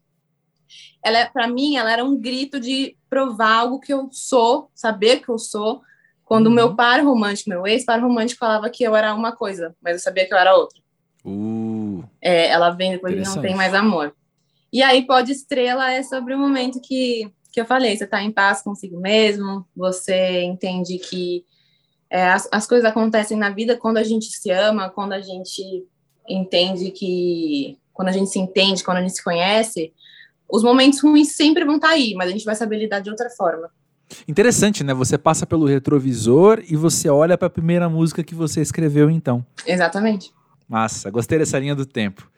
Ela, é, para mim, ela era um grito de provar algo que eu sou, saber que eu sou. Quando o uhum. meu par romântico, meu ex-par romântico, falava que eu era uma coisa, mas eu sabia que eu era outra. Uh, é, ela vem depois de não tem mais amor. E aí, pode estrela é sobre o momento que, que eu falei, você está em paz consigo mesmo, você entende que é, as, as coisas acontecem na vida quando a gente se ama, quando a gente entende que. Quando a gente se entende, quando a gente se conhece, os momentos ruins sempre vão estar tá aí, mas a gente vai saber lidar de outra forma. Interessante, né? Você passa pelo retrovisor e você olha para a primeira música que você escreveu, então. Exatamente. Massa, gostei dessa linha do tempo.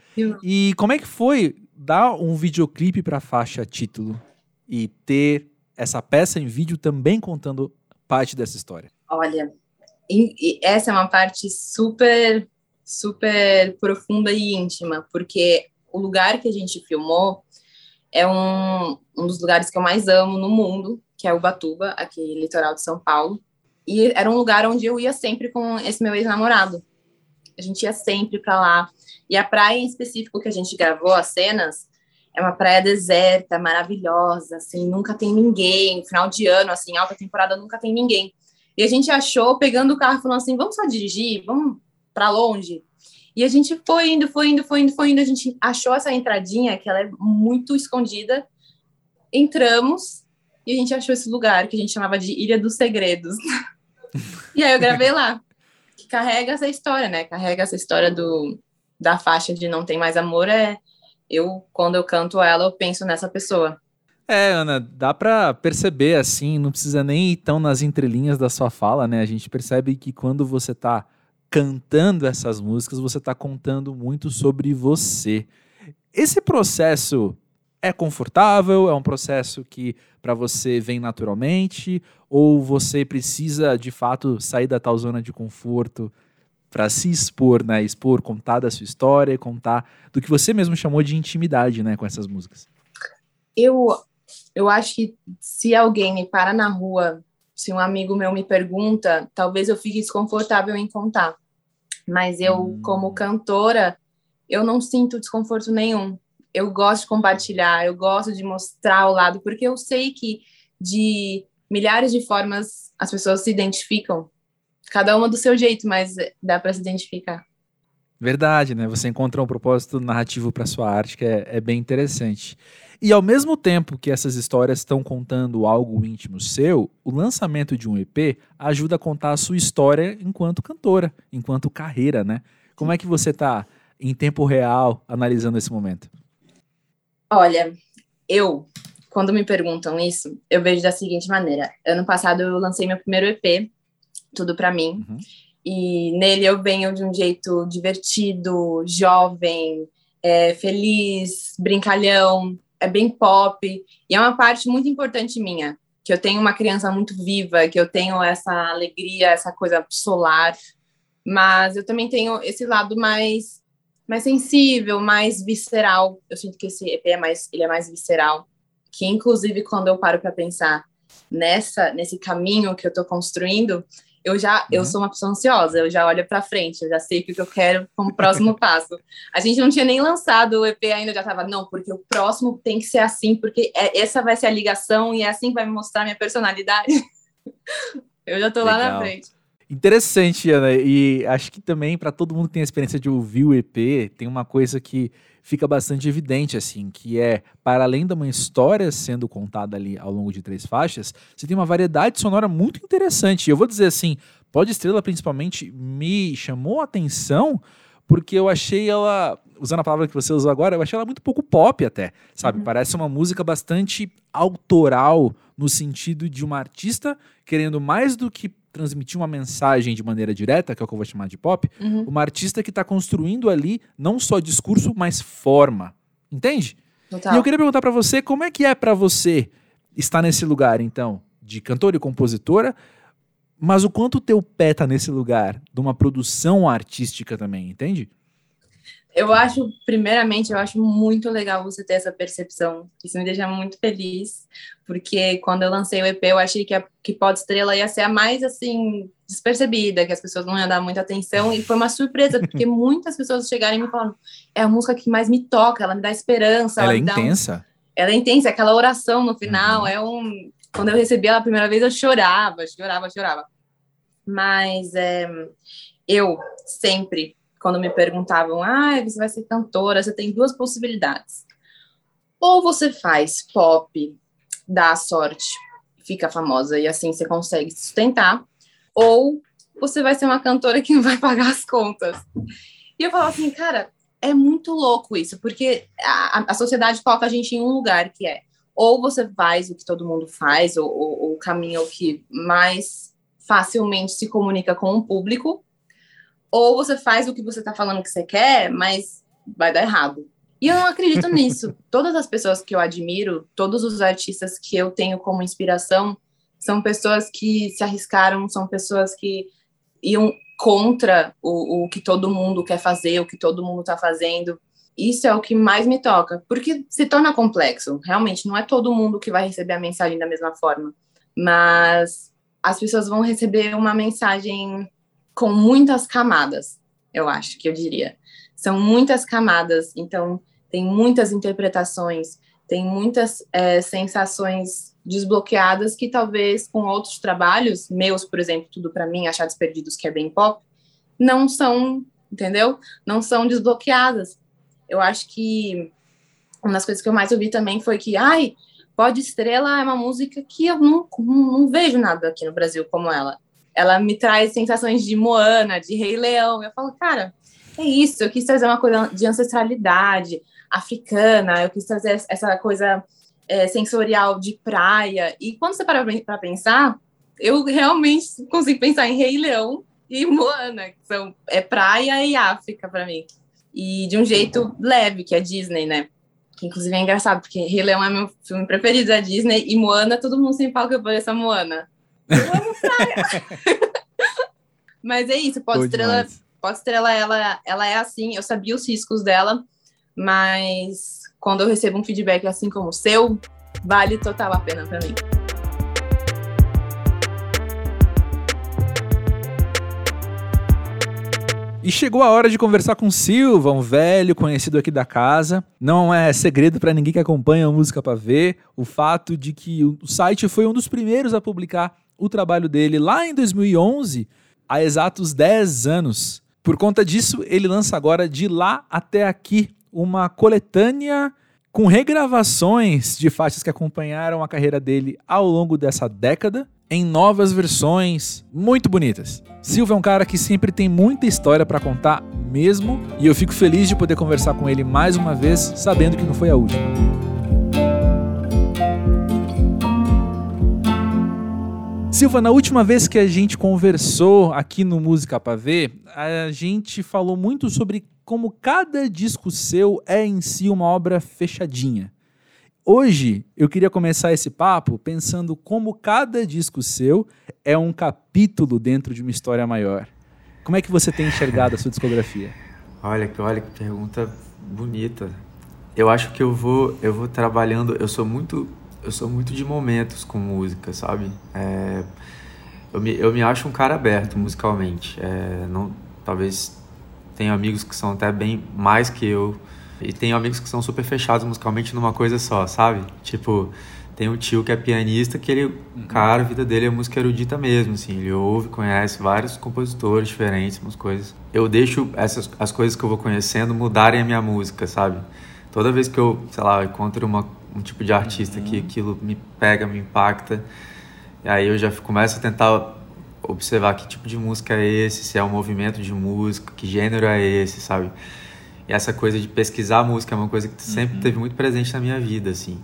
E como é que foi dar um videoclipe para a faixa título e ter essa peça em vídeo também contando parte dessa história? Olha, e, e essa é uma parte super, super profunda e íntima, porque o lugar que a gente filmou é um, um dos lugares que eu mais amo no mundo, que é Ubatuba, aqui litoral de São Paulo. E era um lugar onde eu ia sempre com esse meu ex-namorado. A gente ia sempre para lá. E a praia em específico que a gente gravou as cenas é uma praia deserta, maravilhosa, assim, nunca tem ninguém. Final de ano, assim, alta temporada, nunca tem ninguém. E a gente achou, pegando o carro, falando assim: vamos só dirigir, vamos para longe. E a gente foi indo, foi indo, foi indo, foi indo. A gente achou essa entradinha, que ela é muito escondida. Entramos e a gente achou esse lugar que a gente chamava de Ilha dos Segredos. e aí eu gravei lá. Que carrega essa história, né? Carrega essa história do, da faixa de Não Tem Mais Amor. É, eu, quando eu canto ela, eu penso nessa pessoa. É, Ana, dá para perceber assim, não precisa nem ir tão nas entrelinhas da sua fala, né? A gente percebe que quando você tá cantando essas músicas, você tá contando muito sobre você. Esse processo é confortável? É um processo que para você vem naturalmente? Ou você precisa de fato sair da tal zona de conforto para se expor, né? Expor, contar da sua história, contar do que você mesmo chamou de intimidade, né, com essas músicas. Eu eu acho que se alguém me para na rua, se um amigo meu me pergunta, talvez eu fique desconfortável em contar. Mas eu, hum. como cantora, eu não sinto desconforto nenhum. Eu gosto de compartilhar, eu gosto de mostrar o lado, porque eu sei que de milhares de formas as pessoas se identificam. Cada uma do seu jeito, mas dá para se identificar. Verdade, né? Você encontra um propósito narrativo para sua arte que é, é, bem interessante. E ao mesmo tempo que essas histórias estão contando algo íntimo seu, o lançamento de um EP ajuda a contar a sua história enquanto cantora, enquanto carreira, né? Como é que você está em tempo real analisando esse momento? Olha, eu, quando me perguntam isso, eu vejo da seguinte maneira. Ano passado eu lancei meu primeiro EP, Tudo para mim. Uhum. E nele eu venho de um jeito divertido, jovem, é, feliz, brincalhão, é bem pop. E é uma parte muito importante minha, que eu tenho uma criança muito viva, que eu tenho essa alegria, essa coisa solar. Mas eu também tenho esse lado mais mais sensível, mais visceral. Eu sinto que esse EP é mais, ele é mais visceral, que inclusive quando eu paro para pensar nessa nesse caminho que eu estou construindo, eu já uhum. eu sou uma pessoa ansiosa, eu já olho para frente, eu já sei o que eu quero como próximo passo. A gente não tinha nem lançado o EP ainda, já tava, não, porque o próximo tem que ser assim, porque é, essa vai ser a ligação e é assim que vai me mostrar minha personalidade. eu já Legal. lá na frente. Interessante, Ana, e acho que também para todo mundo que tem a experiência de ouvir o EP, tem uma coisa que fica bastante evidente, assim, que é, para além de uma história sendo contada ali ao longo de três faixas, você tem uma variedade sonora muito interessante. Eu vou dizer assim, Pode Estrela principalmente me chamou a atenção porque eu achei ela, usando a palavra que você usou agora, eu achei ela muito pouco pop até, sabe? Uhum. Parece uma música bastante autoral no sentido de uma artista querendo mais do que transmitir uma mensagem de maneira direta, que é o que eu vou chamar de pop, uhum. uma artista que está construindo ali não só discurso, mas forma. Entende? Total. E eu queria perguntar para você como é que é para você estar nesse lugar, então, de cantora e compositora, mas o quanto o teu pé tá nesse lugar de uma produção artística também, entende? Eu acho, primeiramente, eu acho muito legal você ter essa percepção. Isso me deixa muito feliz, porque quando eu lancei o EP, eu achei que a que Pode Estrela ia ser a mais, assim, despercebida, que as pessoas não iam dar muita atenção, e foi uma surpresa, porque muitas pessoas chegaram e me falaram, é a música que mais me toca, ela me dá esperança. Ela, ela é intensa? Um... Ela é intensa, aquela oração no final, uhum. é um... Quando eu recebi ela a primeira vez, eu chorava, chorava, chorava. Mas é, eu sempre quando me perguntavam, ah, você vai ser cantora, você tem duas possibilidades. Ou você faz pop, dá sorte, fica famosa e assim você consegue sustentar, ou você vai ser uma cantora que não vai pagar as contas. E eu falava assim, cara, é muito louco isso, porque a, a sociedade coloca a gente em um lugar que é ou você faz o que todo mundo faz, ou, o caminho que mais facilmente se comunica com o público, ou você faz o que você está falando que você quer, mas vai dar errado. E eu não acredito nisso. Todas as pessoas que eu admiro, todos os artistas que eu tenho como inspiração, são pessoas que se arriscaram, são pessoas que iam contra o, o que todo mundo quer fazer, o que todo mundo está fazendo. Isso é o que mais me toca, porque se torna complexo. Realmente, não é todo mundo que vai receber a mensagem da mesma forma, mas as pessoas vão receber uma mensagem com muitas camadas, eu acho que eu diria. São muitas camadas, então tem muitas interpretações, tem muitas é, sensações desbloqueadas que talvez com outros trabalhos, meus, por exemplo, tudo para mim, Achados Perdidos, que é bem pop, não são, entendeu? Não são desbloqueadas. Eu acho que uma das coisas que eu mais ouvi também foi que, ai, Pode Estrela é uma música que eu não, não vejo nada aqui no Brasil como ela ela me traz sensações de Moana, de Rei Leão. Eu falo, cara, é isso. Eu quis trazer uma coisa de ancestralidade africana, eu quis trazer essa coisa é, sensorial de praia. E quando você para para pensar, eu realmente consigo pensar em Rei Leão e Moana, que são é praia e África para mim. E de um jeito leve, que é Disney, né? que inclusive é engraçado, porque Rei Leão é meu filme preferido da Disney, e Moana, todo mundo sempre fala que eu pareço a Moana. Mas é isso, pode estrela, pode estrela ela, ela é assim, eu sabia os riscos dela, mas quando eu recebo um feedback assim como o seu, vale total a pena para mim. E chegou a hora de conversar com Silva, um velho conhecido aqui da casa. Não é segredo para ninguém que acompanha a música para ver o fato de que o site foi um dos primeiros a publicar o trabalho dele lá em 2011, há exatos 10 anos. Por conta disso, ele lança agora de lá até aqui uma coletânea com regravações de faixas que acompanharam a carreira dele ao longo dessa década em novas versões muito bonitas. Silva é um cara que sempre tem muita história para contar mesmo, e eu fico feliz de poder conversar com ele mais uma vez, sabendo que não foi a última. Silva, na última vez que a gente conversou aqui no Música para Ver, a gente falou muito sobre como cada disco seu é em si uma obra fechadinha. Hoje eu queria começar esse papo pensando como cada disco seu é um capítulo dentro de uma história maior. Como é que você tem enxergado a sua discografia? Olha, olha que pergunta bonita. Eu acho que eu vou eu vou trabalhando. Eu sou muito eu sou muito de momentos com música, sabe? É, eu, me, eu me acho um cara aberto musicalmente. É, não talvez tenho amigos que são até bem mais que eu e tenho amigos que são super fechados musicalmente numa coisa só, sabe? Tipo, tem um tio que é pianista que ele, uhum. cara, a vida dele é música erudita mesmo, assim. Ele ouve, conhece vários compositores diferentes, umas coisas. Eu deixo essas as coisas que eu vou conhecendo mudarem a minha música, sabe? Toda vez que eu, sei lá, encontro uma, um tipo de artista uhum. que aquilo me pega, me impacta, e aí eu já começo a tentar observar que tipo de música é esse, se é um movimento de música, que gênero é esse, sabe? E essa coisa de pesquisar música é uma coisa que sempre uhum. teve muito presente na minha vida, assim.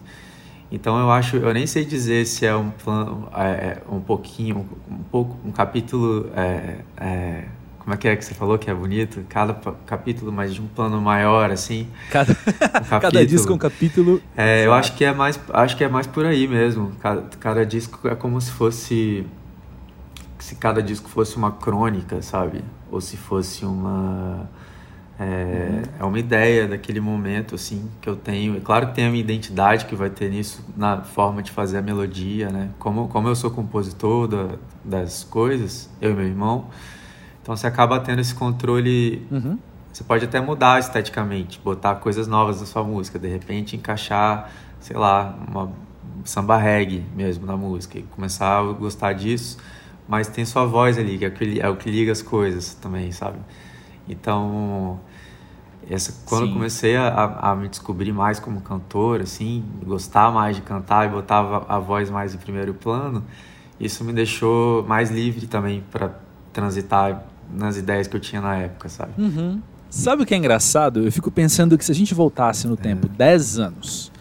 Então eu acho, eu nem sei dizer se é um plano, é, é, um pouquinho, um, um, pouco, um capítulo, é, é, como é que é que você falou que é bonito? Cada capítulo, mas de um plano maior, assim. Cada, um cada disco é um capítulo. É, eu acho que é mais, acho que é mais por aí mesmo. Cada, cada disco é como se fosse, se cada disco fosse uma crônica, sabe? Ou se fosse uma é, é uma ideia daquele momento, assim, que eu tenho. É claro que tem a minha identidade que vai ter nisso na forma de fazer a melodia, né? Como, como eu sou compositor da, das coisas, eu e meu irmão, então você acaba tendo esse controle. Uhum. Você pode até mudar esteticamente, botar coisas novas na sua música, de repente encaixar, sei lá, uma samba reggae mesmo na música e começar a gostar disso, mas tem sua voz ali, que é o que, é o que liga as coisas também, sabe? Então, essa, quando Sim. eu comecei a, a, me descobrir mais como cantor, assim, gostar mais de cantar e botava a voz mais em primeiro plano, isso me deixou mais livre também para transitar nas ideias que eu tinha na época, sabe? Uhum. Sabe o que é engraçado? Eu fico pensando que se a gente voltasse no tempo 10 é. anos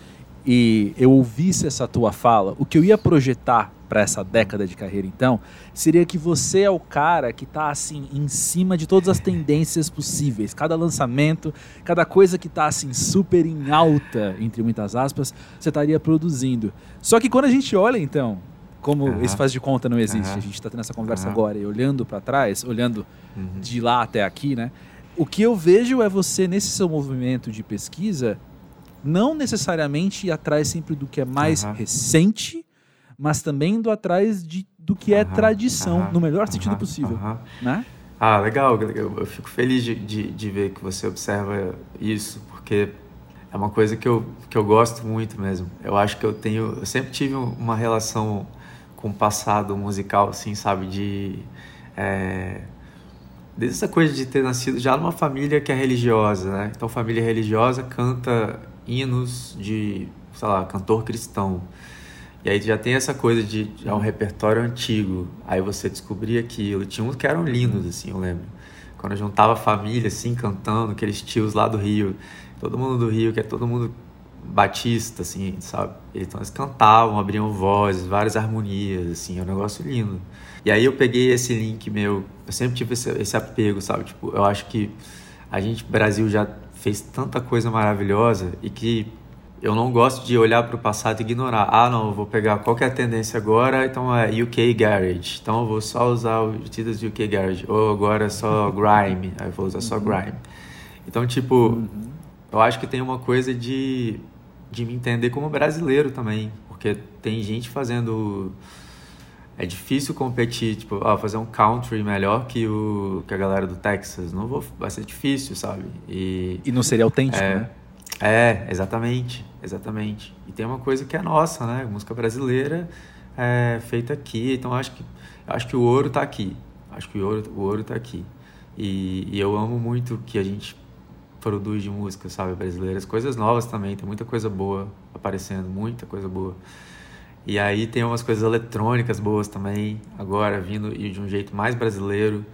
e eu ouvisse essa tua fala, o que eu ia projetar para essa década de carreira, então, seria que você é o cara que está assim em cima de todas as tendências possíveis. Cada lançamento, cada coisa que está assim super em alta, entre muitas aspas, você estaria produzindo. Só que quando a gente olha, então, como esse faz de conta não existe, a gente está tendo essa conversa agora e olhando para trás, olhando uhum. de lá até aqui, né? O que eu vejo é você nesse seu movimento de pesquisa não necessariamente ir atrás sempre do que é mais recente, mas também indo atrás de, do que é tradição, no melhor sentido possível. Né? Ah, legal, eu fico feliz de, de, de, ver que você observa isso, porque é uma coisa que eu, que eu gosto muito mesmo. Eu acho que eu tenho, eu sempre tive uma relação com passado musical, assim, sabe, de... É, desde essa coisa de ter nascido já numa família que é religiosa, né? Então, família religiosa canta hinos de, sei lá, cantor cristão. E aí já tem essa coisa de é um repertório antigo. Aí você descobria aquilo. Tinha uns que eram lindos, assim, eu lembro. Quando eu juntava a família, assim, cantando, aqueles tios lá do Rio. Todo mundo do Rio, que é todo mundo batista, assim, sabe? Então eles cantavam, abriam vozes, várias harmonias, assim, é um negócio lindo. E aí eu peguei esse link meu, eu sempre tive esse, esse apego, sabe? Tipo, eu acho que a gente, Brasil, já fez tanta coisa maravilhosa e que eu não gosto de olhar para o passado e ignorar. Ah, não, eu vou pegar qual que é a tendência agora, então é UK Garage. Então eu vou só usar os títulos de UK Garage. Ou agora é só Grime, aí eu vou usar só Grime. Então, tipo, eu acho que tem uma coisa de, de me entender como brasileiro também. Porque tem gente fazendo... É difícil competir, tipo, ah, fazer um country melhor que, o, que a galera do Texas. Não vou, vai ser difícil, sabe? E, E não seria autêntico, é, né? é, exatamente, exatamente. E tem uma coisa que é nossa, né? Música brasileira é feita aqui. Então acho que acho que o ouro tá aqui. Acho que o ouro, o ouro tá aqui. E, e eu amo muito que a gente produz de música, sabe, brasileiras, coisas novas também, tem muita coisa boa aparecendo, muita coisa boa. E aí tem umas coisas eletrônicas boas também, agora vindo e de um jeito mais brasileiro.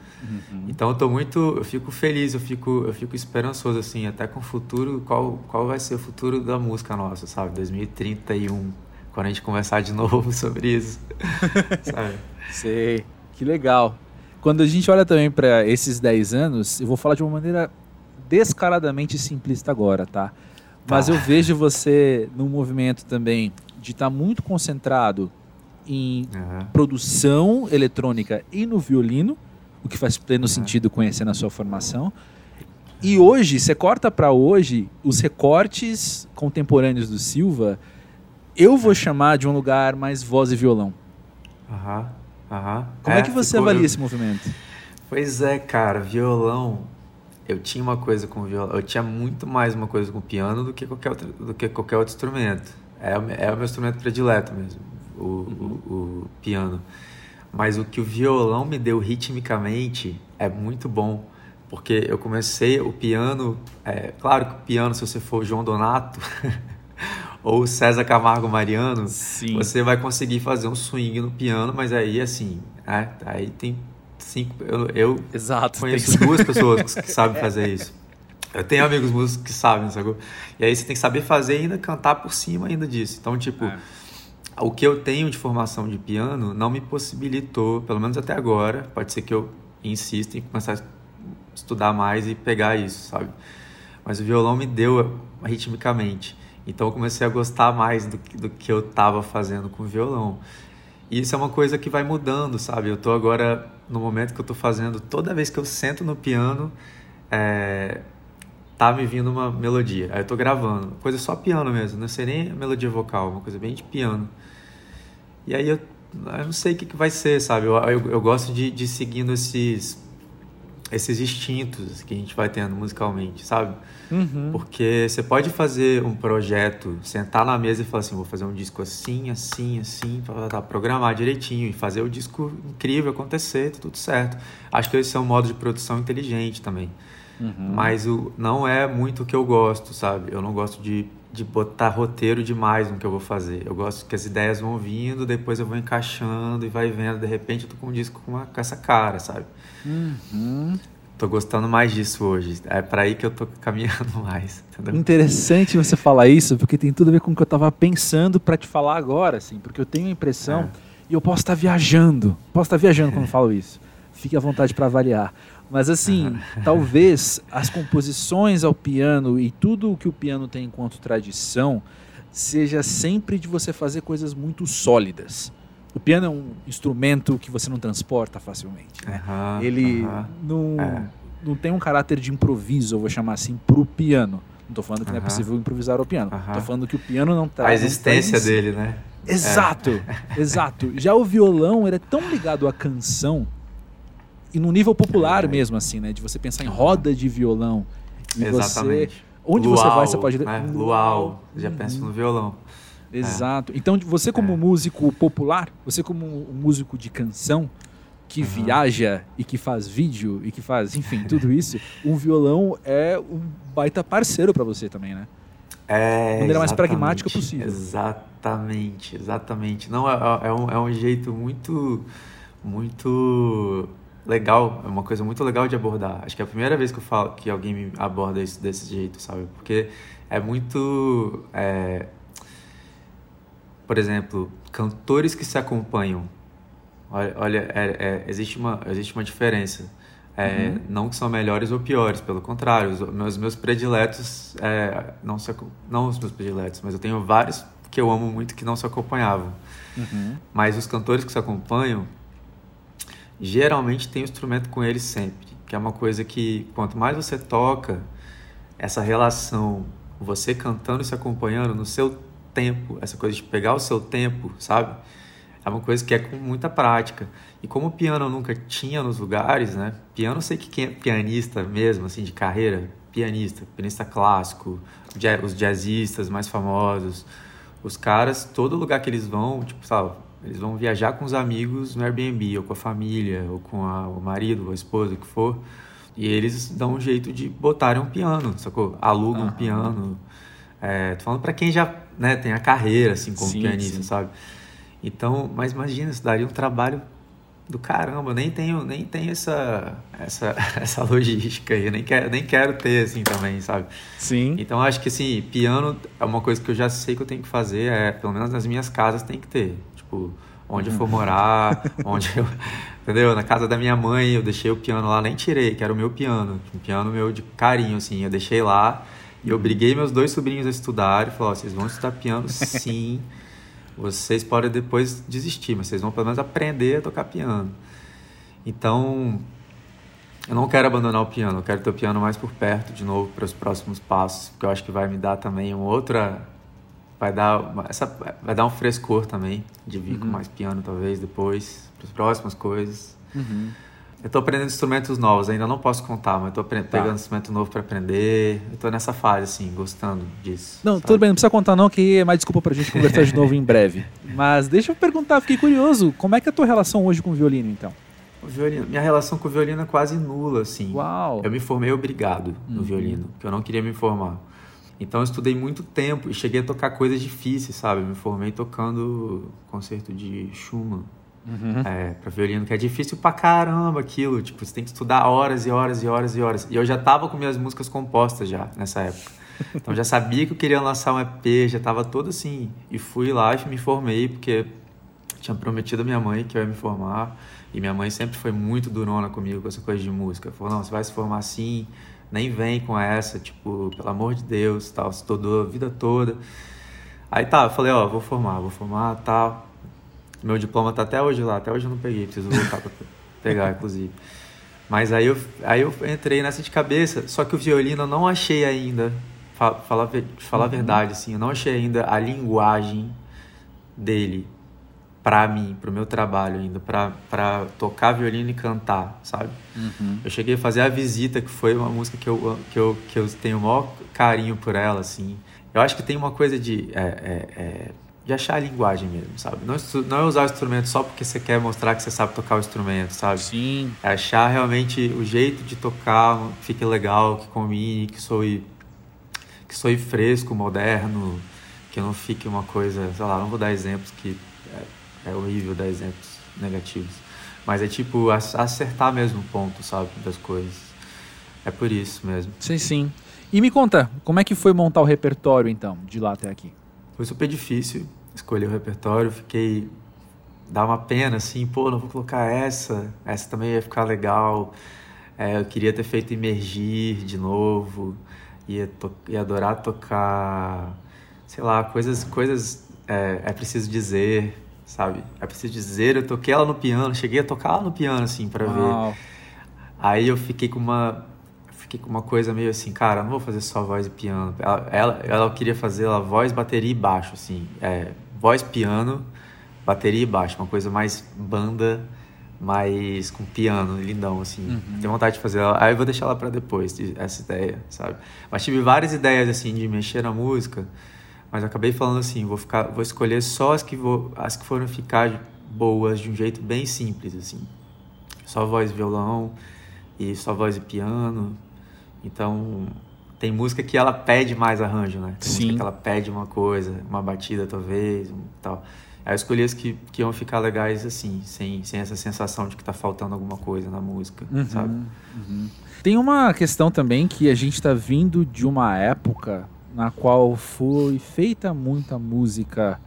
Então eu tô muito, eu fico feliz, eu fico, eu fico esperançoso assim, até com o futuro, qual qual vai ser o futuro da música nossa, sabe? 2031, quando a gente conversar de novo sobre isso. sabe? Sei. Que legal. Quando a gente olha também para esses 10 anos, eu vou falar de uma maneira descaradamente simplista agora, tá? Mas Tá. eu vejo você num movimento também de estar muito concentrado em Aham. produção eletrônica e no violino, o que faz pleno sentido conhecendo a sua formação. E hoje, você corta para hoje, os recortes contemporâneos do Silva, eu vou chamar de um lugar mais voz e violão. Aham. Aham. Como é, que você ficou- avalia esse movimento? Pois é, cara, violão. Eu tinha uma coisa com violão, eu tinha muito mais uma coisa com piano do que qualquer outro, do que qualquer outro instrumento. É, é o meu instrumento predileto mesmo, o, o, o piano. Mas o que o violão me deu ritmicamente é muito bom, porque eu comecei o piano, é, claro que o piano, se você for o João Donato ou o César Camargo Mariano, Sim. você vai conseguir fazer um swing no piano, mas aí assim, é, aí tem cinco, eu, eu Exato. conheço duas pessoas que sabem fazer isso. Eu tenho amigos músicos que sabem, sacou? E aí você tem que saber fazer e ainda cantar por cima ainda disso. Então, tipo, É. o que eu tenho de formação de piano não me possibilitou, pelo menos até agora, pode ser que eu insista em começar a estudar mais e pegar isso, sabe? Mas o violão me deu ritmicamente. Então eu comecei a gostar mais do, que- do que eu estava fazendo com o violão. E isso é uma coisa que vai mudando, sabe? Eu tô agora no momento que eu tô fazendo, toda vez que eu sento no piano, é, tá me vindo uma melodia. Aí eu tô gravando, coisa só piano mesmo, não sei nem melodia vocal, uma coisa bem de piano. E aí eu, eu não sei o que, que vai ser, sabe? Eu, eu, eu gosto de, de seguindo esses esses instintos que a gente vai tendo musicalmente, sabe? Uhum. Porque você pode fazer um projeto, sentar na mesa e falar assim, vou fazer um disco assim, assim, assim, tá, tá, programar direitinho e fazer o disco incrível acontecer, tá tudo certo. Acho que esse é um modo de produção inteligente também. Mas o, não é muito o que eu gosto, sabe? Eu não gosto de, de botar roteiro demais no que eu vou fazer. Eu gosto que as ideias vão vindo, depois eu vou encaixando e vai vendo. De repente eu tô com um disco com, uma- com essa cara, sabe? Uhum. Tô gostando mais disso hoje. É para aí que eu tô caminhando mais, entendeu? Interessante você falar isso, porque tem tudo a ver com o que eu tava pensando para te falar agora, assim, porque eu tenho a impressão, É. e eu posso estar viajando, posso estar viajando quando eu falo isso. Fique à vontade para avaliar. Mas assim, talvez as composições ao piano e tudo o que o piano tem enquanto tradição seja sempre de você fazer coisas muito sólidas. O piano é um instrumento que você não transporta facilmente. Né? Aham, Ele aham. não, É. não tem um caráter de improviso, eu vou chamar assim, pro piano. Não tô falando que não é possível improvisar o piano. Tô falando que o piano não tá. A existência traz- dele, né? Exato, exato. Já o violão, ele é tão ligado à canção e no nível popular É. mesmo, assim, né? De você pensar em roda de violão. E você. Exatamente. Onde você vai, você Luau, pode. né? Luau, já penso no violão. Exato. Então, você como É. músico popular, você como um músico de canção que Aham. viaja e que faz vídeo e que faz, enfim, tudo isso, um violão é um baita parceiro pra você também, né? É, maneira mais exatamente, pragmática possível. Exatamente, exatamente. Não, é, é, um, é um jeito muito, muito legal, é uma coisa muito legal de abordar. Acho que é a primeira vez que eu falo que alguém me aborda isso desse jeito, sabe? Porque é muito, é, por exemplo, cantores que se acompanham. Olha, olha, é- é- existe uma existe uma diferença. É, Uhum. Não que são melhores ou piores, pelo contrário, os meus, meus prediletos, é, não, se, não os meus prediletos, mas eu tenho vários que eu amo muito que não se acompanhavam. Uhum. Mas os cantores que se acompanham, geralmente tem o instrumento com eles sempre, que é uma coisa que quanto mais você toca, essa relação, você cantando e se acompanhando no seu tempo, essa coisa de pegar o seu tempo, sabe? É uma coisa que é com muita prática. E como o piano eu nunca tinha nos lugares, né? Piano eu sei que quem é pianista mesmo, assim, de carreira, pianista, pianista clássico, os jazzistas mais famosos, os caras, todo lugar que eles vão, tipo, sabe, eles vão viajar com os amigos no Airbnb, ou com a família, ou com a- o marido, ou a esposa, o que for, e eles dão um jeito de botarem um piano, sacou? Alugam um Aham. piano. É, tô falando pra quem já né, tem a carreira, assim, como Sim, pianista, sim. sabe? Então, mas imagina, isso daria um trabalho do caramba, eu nem tenho, nem tenho essa, essa, essa logística aí, nem quero, nem quero ter, assim, também, sabe? Sim. Então acho que assim, piano é uma coisa que eu já sei que eu tenho que fazer, é, pelo menos nas minhas casas tem que ter. Tipo, onde eu for morar, onde eu. Entendeu? Na casa da minha mãe eu deixei o piano lá, nem tirei, que era o meu piano. Um piano meu de carinho, assim. Eu deixei lá e eu obriguei meus dois sobrinhos a estudar e falei, ó, vocês vão estudar piano sim. Vocês podem depois desistir, mas vocês vão pelo menos aprender a tocar piano. Então, eu não quero abandonar o piano, eu quero ter o piano mais por perto de novo para os próximos passos, porque eu acho que vai me dar também uma outra vai dar essa vai dar um frescor também de vir com mais piano talvez depois para as próximas coisas. Uhum. Eu tô aprendendo instrumentos novos, ainda não posso contar, mas apre- Tá. pegando instrumento novo para aprender. Eu tô nessa fase assim, gostando disso. Não, sabe? tudo bem, não precisa contar não, que é mais desculpa pra gente conversar de novo em breve. Mas deixa eu perguntar, fiquei curioso, como é que é a tua relação hoje com o violino, então? O violino, minha relação com o violino é quase nula assim. Uau! Eu me formei obrigado no Uhum. violino, porque eu não queria me formar. Então eu estudei muito tempo e cheguei a tocar coisas difíceis, sabe? Me formei tocando concerto de Schumann Uhum. é, para violino, que é difícil pra caramba aquilo. Tipo, você tem que estudar horas e horas e horas e horas. E eu já tava com minhas músicas compostas já nessa época. Então já sabia que eu queria lançar um EP, já tava todo assim. E fui lá e me formei, porque tinha prometido a minha mãe que eu ia me formar. E minha mãe sempre foi muito durona comigo com essa coisa de música. Falou, não, você vai se formar assim, nem vem com essa, tipo, pelo amor de Deus, tal, estudou a vida toda. Aí tá, eu falei, ó, vou formar, vou formar, tal. Meu diploma tá até hoje lá, até hoje eu não peguei, preciso voltar pra pegar, inclusive. Mas aí eu, aí eu entrei nessa de cabeça, só que o violino eu não achei ainda, fa- falar, falar a verdade, assim, eu não achei ainda a linguagem dele pra mim, pro meu trabalho ainda, pra tocar violino e cantar, sabe? Uhum. Eu cheguei a fazer a visita, que foi uma música que eu, que eu, que eu tenho o maior carinho por ela, assim. Eu acho que tem uma coisa de, é, é, é, de achar a linguagem mesmo, sabe? Não, estu- não é usar o instrumento só porque você quer mostrar que você sabe tocar o instrumento, sabe? Sim. É achar realmente o jeito de tocar que fique legal, que combine, que soe, que soe fresco, moderno, que não fique uma coisa, sei lá, não vou dar exemplos que é, horrível dar exemplos negativos, mas é tipo ac- acertar mesmo o ponto, sabe, das coisas. É por isso mesmo. Sim, sim. E me conta, como é que foi montar o repertório, então, de lá até aqui? Foi super difícil escolher o repertório, fiquei dá uma pena assim, pô, não vou colocar essa, essa também ia ficar legal. É, eu queria ter feito emergir de novo, ia, to ia adorar tocar, sei lá, coisas, coisas é, é preciso dizer, sabe? É preciso dizer, eu toquei ela no piano, cheguei a tocar ela no piano assim para ver. Aí eu fiquei com uma fiquei com uma coisa meio assim, cara, não vou fazer só voz e piano. Ela, ela, ela queria fazer ela voz, bateria e baixo, assim. É, voz, piano, bateria e baixo. Uma coisa mais banda, mais com piano, lindão, assim. Uhum. Tenho vontade de fazer ela. Aí eu vou deixar ela pra depois, de- essa ideia, sabe? Mas tive várias ideias, assim, de mexer na música. Mas acabei falando assim, vou, ficar, vou escolher só as que, vou, as que foram ficar boas de um jeito bem simples, assim. Só voz e violão e só voz e piano. Então, tem música que ela pede mais arranjo, né? Tem Sim. música que ela pede uma coisa, uma batida talvez, um tal. Aí eu escolhi as que, que iam ficar legais assim, sem, sem essa sensação de que tá faltando alguma coisa na música, Uhum, sabe? uhum. Tem uma questão também que a gente está vindo de uma época na qual foi feita muita música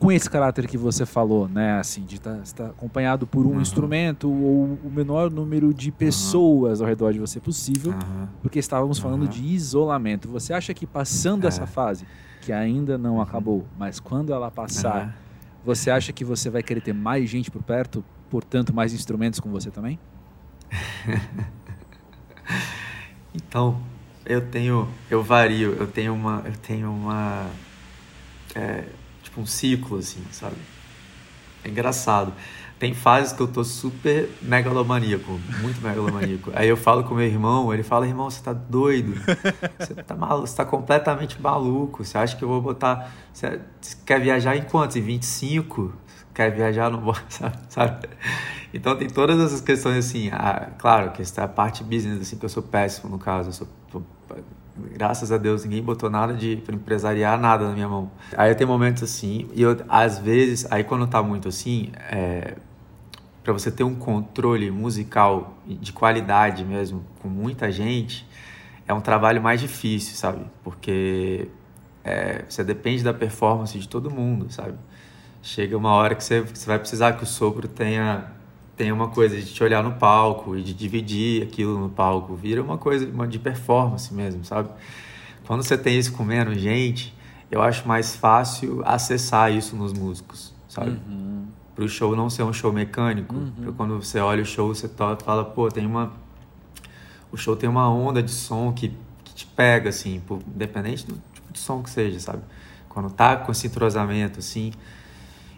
com esse caráter que você falou, né? Assim, de estar tá, acompanhado por um uhum. instrumento ou o menor número de pessoas uhum. ao redor de você possível, uhum. porque estávamos falando de isolamento. Você acha que passando é. essa fase, que ainda não uhum. acabou, mas quando ela passar, você acha que você vai querer ter mais gente por perto, portanto, mais instrumentos com você também? então, eu tenho, eu vario, eu tenho uma, eu tenho uma é, tipo um ciclo, assim, sabe? É engraçado. Tem fases que eu tô super megalomaníaco, muito megalomaníaco. Aí eu falo com meu irmão, ele fala, irmão, você tá doido? Você tá maluco, você tá completamente maluco. Você acha que eu vou botar. Você quer viajar em quantos? Em 25? Quer viajar no sabe? Então tem todas essas questões assim, ah, claro que essa parte business assim que eu sou péssimo no caso, eu sou, sou graças a Deus, ninguém botou nada de empresariar, nada na minha mão. Aí tem momentos assim, e eu, às vezes, aí quando tá muito assim, é, para você ter um controle musical de qualidade mesmo, com muita gente, é um trabalho mais difícil, sabe? Porque é, você depende da performance de todo mundo, sabe? Chega uma hora que você, você vai precisar que o sopro tenha tem uma coisa de te olhar no palco e de dividir aquilo no palco, vira uma coisa de performance mesmo, sabe? Quando você tem isso com menos gente, eu acho mais fácil acessar isso nos músicos, sabe? Uhum. Para o show não ser um show mecânico, uhum. quando você olha o show, você fala, pô, tem uma. O show tem uma onda de som que, que te pega, assim, independente do tipo de som que seja, sabe? Quando tá com esse entrosamento, assim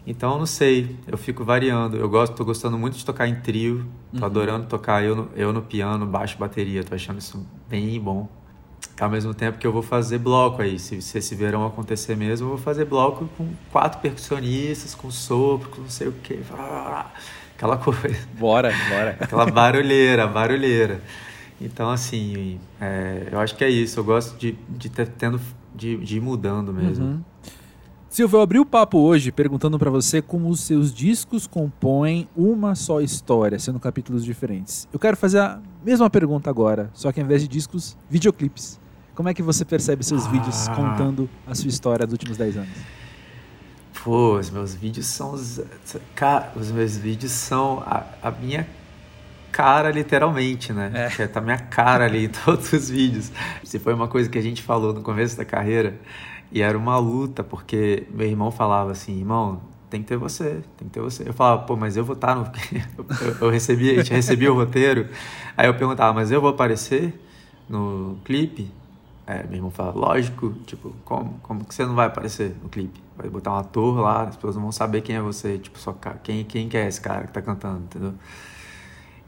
então, não sei, eu fico variando. Eu gosto, tô gostando muito de tocar em trio, tô uhum. adorando tocar eu no, eu no piano, baixo, bateria, tô achando isso bem bom. Ao mesmo tempo que eu vou fazer bloco aí, se, se esse verão acontecer mesmo, eu vou fazer bloco com quatro percussionistas, com sopro, com não sei o que, aquela coisa. Bora, bora. Aquela barulheira, barulheira. Então, assim, é, eu acho que é isso. Eu gosto de, de ter, tendo, de, de ir mudando mesmo. Uhum. Silvio, eu abri o papo hoje perguntando para você como os seus discos compõem uma só história, sendo capítulos diferentes. Eu quero fazer a mesma pergunta agora, só que ao invés de discos, videoclipes. Como é que você percebe seus ah. vídeos contando a sua história dos últimos 10 anos? Pô, os meus vídeos são. Os, os meus vídeos são a, a minha cara, literalmente, né? É. Tá minha cara ali em todos os vídeos. Se foi uma coisa que a gente falou no começo da carreira, e era uma luta, porque meu irmão falava assim, irmão, tem que ter você, tem que ter você. Eu falava, pô, mas eu vou estar no. eu, eu recebi, a gente recebia o roteiro. Aí eu perguntava, mas eu vou aparecer no clipe? É, meu irmão fala, lógico, tipo, como? Como que você não vai aparecer no clipe? Vai botar um ator lá, as pessoas não vão saber quem é você, tipo, só quem, quem que é esse cara que tá cantando, entendeu?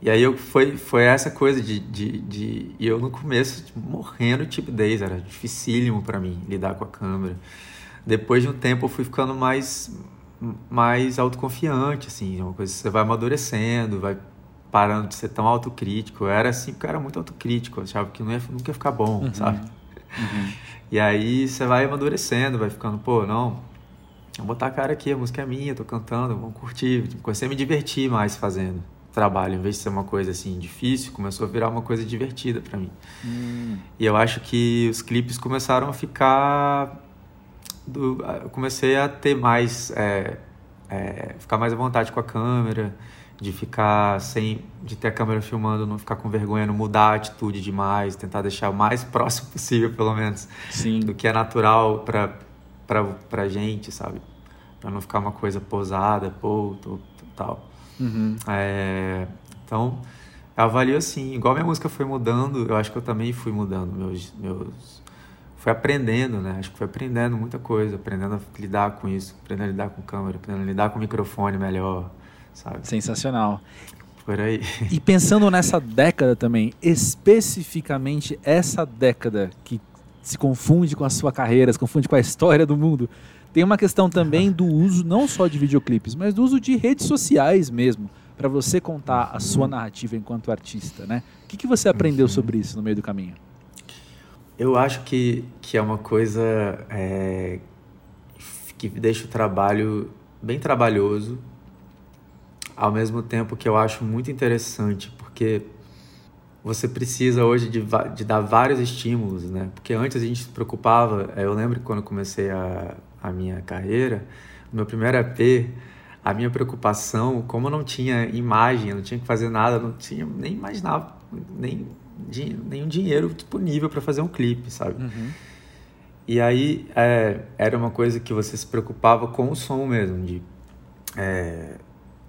E aí eu, foi, foi essa coisa de, de, de e eu no começo tipo, morrendo de timidez, era dificílimo para mim lidar com a câmera. Depois de um tempo eu fui ficando mais mais autoconfiante, assim, uma coisa você vai amadurecendo, vai parando de ser tão autocrítico. Eu era assim, porque eu era muito autocrítico, achava que não ia, nunca ia ficar bom, uhum. sabe? Uhum. E aí você vai amadurecendo, vai ficando, pô, não, vou botar a cara aqui, a música é minha, tô cantando, vamos curtir. Comecei a me divertir mais fazendo trabalho, em vez de ser uma coisa assim difícil, começou a virar uma coisa divertida para mim. Hum. E eu acho que os clipes começaram a ficar. Do, eu comecei a ter mais. É, é, ficar mais à vontade com a câmera, de ficar sem. de ter a câmera filmando, não ficar com vergonha, não mudar a atitude demais, tentar deixar o mais próximo possível, pelo menos, Sim. do que é natural pra, pra, pra gente, sabe? Pra não ficar uma coisa posada, pô, tal. Uhum. É, então, eu avalio assim, igual minha música foi mudando, eu acho que eu também fui mudando meus, meus fui aprendendo, né? Acho que fui aprendendo muita coisa, aprendendo a lidar com isso, aprendendo a lidar com câmera, aprendendo a lidar com microfone melhor, sabe? Sensacional. Por aí. E pensando nessa década também, especificamente essa década que se confunde com a sua carreira, se confunde com a história do mundo, tem uma questão também do uso não só de videoclipes, mas do uso de redes sociais mesmo, para você contar a sua narrativa enquanto artista, né? O que, que você aprendeu sobre isso no meio do caminho? Eu acho que, que é uma coisa é, que deixa o trabalho bem trabalhoso, ao mesmo tempo que eu acho muito interessante, porque você precisa hoje de, de dar vários estímulos, né? Porque antes a gente se preocupava, eu lembro que quando comecei a, a minha carreira, meu primeiro EP, a minha preocupação, como eu não tinha imagem, eu não tinha que fazer nada, não tinha nem imaginava nem nenhum dinheiro disponível para fazer um clipe, sabe? Uhum. E aí é, era uma coisa que você se preocupava com o som mesmo, de é,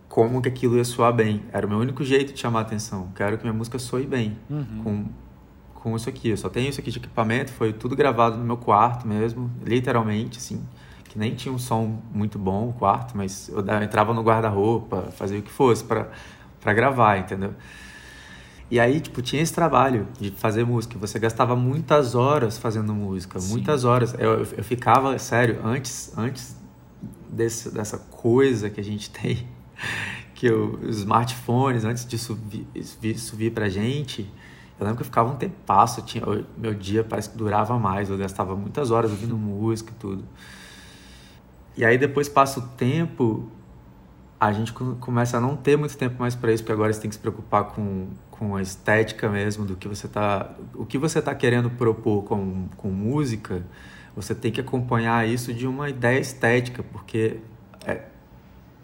como que aquilo ia soar bem. Era o meu único jeito de chamar a atenção. Quero que minha música soe bem uhum. com, com isso aqui. Eu só tenho isso aqui de equipamento, foi tudo gravado no meu quarto mesmo, literalmente, assim. Que nem tinha um som muito bom o quarto, mas eu entrava no guarda-roupa, fazia o que fosse para gravar, entendeu? E aí, tipo, tinha esse trabalho de fazer música. Você gastava muitas horas fazendo música, Sim. muitas horas. Eu, eu, ficava, sério, antes, antes desse, dessa coisa que a gente tem, que eu, os smartphones, antes disso vir, subir pra gente, eu lembro que eu ficava um tempasso, tinha, meu dia parece que durava mais, eu gastava muitas horas ouvindo música e tudo. E aí depois passa o tempo, a gente começa a não ter muito tempo mais para isso, porque agora você tem que se preocupar com, com a estética mesmo do que você tá, o que você está querendo propor com, com música, você tem que acompanhar isso de uma ideia estética, porque é,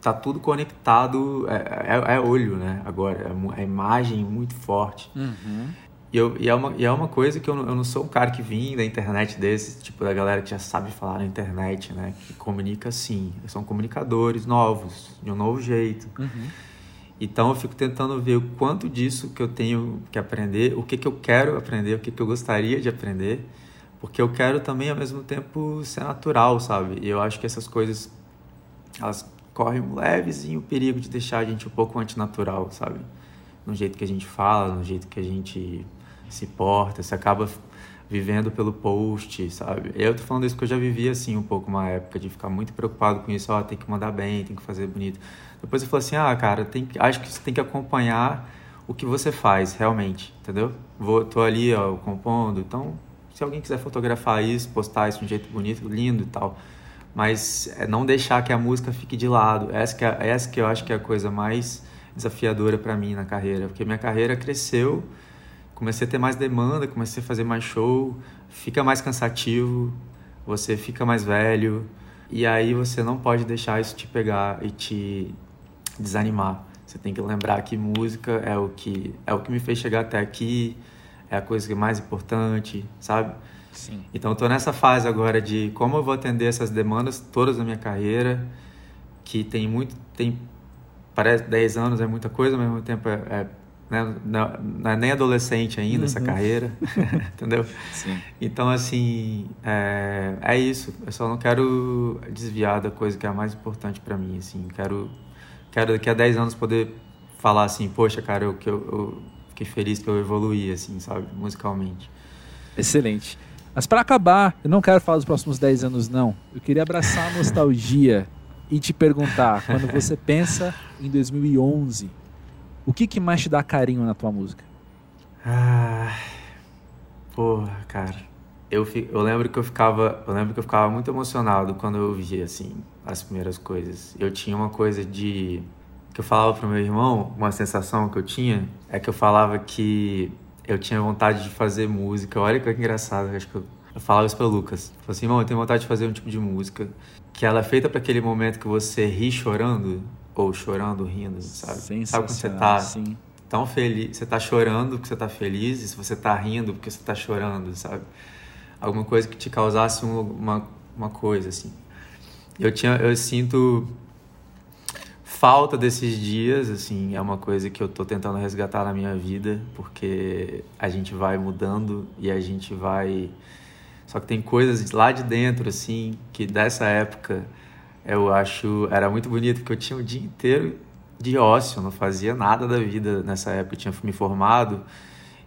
tá tudo conectado, é, é, é olho, né? Agora, é, é imagem muito forte. Uhum. E, eu, e, é uma, e é uma coisa que eu não, eu não sou um cara que vim da internet desse, tipo, da galera que já sabe falar na internet, né? Que comunica assim. São comunicadores novos, de um novo jeito. Uhum. Então eu fico tentando ver o quanto disso que eu tenho que aprender, o que, que eu quero aprender, o que, que eu gostaria de aprender, porque eu quero também ao mesmo tempo ser natural, sabe? E eu acho que essas coisas elas correm um levezinho o perigo de deixar a gente um pouco antinatural, sabe? No jeito que a gente fala, no jeito que a gente se porta, você acaba vivendo pelo post, sabe? Eu tô falando isso porque eu já vivi assim um pouco uma época de ficar muito preocupado com isso, ó, oh, tem que mandar bem, tem que fazer bonito. Depois eu falei assim, ah, cara, tem, acho que você tem que acompanhar o que você faz realmente, entendeu? Vou, tô ali, ó, compondo, então se alguém quiser fotografar isso, postar isso de um jeito bonito, lindo e tal, mas é não deixar que a música fique de lado. Essa que, é, essa que eu acho que é a coisa mais desafiadora para mim na carreira, porque minha carreira cresceu comecei a ter mais demanda, comecei a fazer mais show, fica mais cansativo, você fica mais velho, e aí você não pode deixar isso te pegar e te desanimar. Você tem que lembrar que música é o que é o que me fez chegar até aqui, é a coisa que é mais importante, sabe? Sim. Então eu tô nessa fase agora de como eu vou atender essas demandas todas da minha carreira, que tem muito tem parece 10 anos é muita coisa, ao mesmo tempo é, é né? Não, não é nem adolescente ainda uhum. essa carreira, entendeu? Sim. Então, assim, é, é isso. Eu só não quero desviar da coisa que é a mais importante para mim, assim. Quero, quero daqui a 10 anos poder falar assim, poxa, cara, eu, eu, eu fiquei feliz que eu evoluí, assim, sabe, musicalmente. Excelente. Mas para acabar, eu não quero falar dos próximos 10 anos, não. Eu queria abraçar a nostalgia e te perguntar, quando você pensa em 2011, o que, que mais te dá carinho na tua música? Ah, porra, cara. Eu, eu lembro que eu ficava, eu lembro que eu ficava muito emocionado quando eu via assim as primeiras coisas. Eu tinha uma coisa de que eu falava pro meu irmão, uma sensação que eu tinha é que eu falava que eu tinha vontade de fazer música. Olha que engraçado, acho que eu, eu falava isso pro Lucas. Eu falei assim, irmão, eu tenho vontade de fazer um tipo de música que ela é feita para aquele momento que você ri chorando ou chorando, rindo, sabe? Sabe quando você tá sim. tão feliz, você tá chorando porque você tá feliz, e se você tá rindo porque você tá chorando, sabe? Alguma coisa que te causasse uma, uma coisa, assim. Eu, tinha, eu sinto falta desses dias, assim, é uma coisa que eu tô tentando resgatar na minha vida, porque a gente vai mudando e a gente vai... Só que tem coisas lá de dentro, assim, que dessa época eu acho era muito bonito porque eu tinha o dia inteiro de ócio, não fazia nada da vida nessa época, eu tinha me formado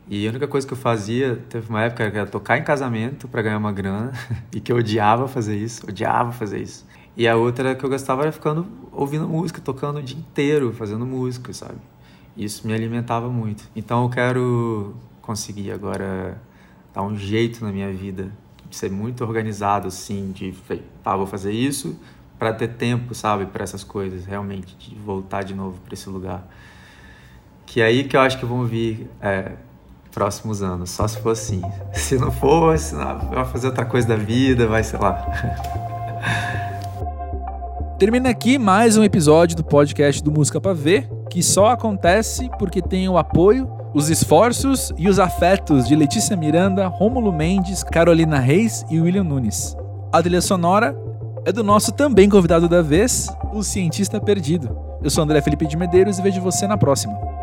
e a única coisa que eu fazia, teve uma época que era tocar em casamento para ganhar uma grana e que eu odiava fazer isso, odiava fazer isso. E a outra que eu gostava era ficando ouvindo música, tocando o dia inteiro, fazendo música, sabe? Isso me alimentava muito. Então eu quero conseguir agora dar um jeito na minha vida, de ser muito organizado assim, de, tá, vou fazer isso, para ter tempo, sabe, para essas coisas, realmente, de voltar de novo para esse lugar. Que é aí que eu acho que vão vir é, próximos anos, só se for assim. Se não for, se não, vai fazer outra coisa da vida, vai, sei lá. Termina aqui mais um episódio do podcast do Música Pra Ver, que só acontece porque tem o apoio, os esforços e os afetos de Letícia Miranda, Rômulo Mendes, Carolina Reis e William Nunes. A trilha sonora é do nosso também convidado da vez, o cientista perdido. Eu sou André Felipe de Medeiros e vejo você na próxima.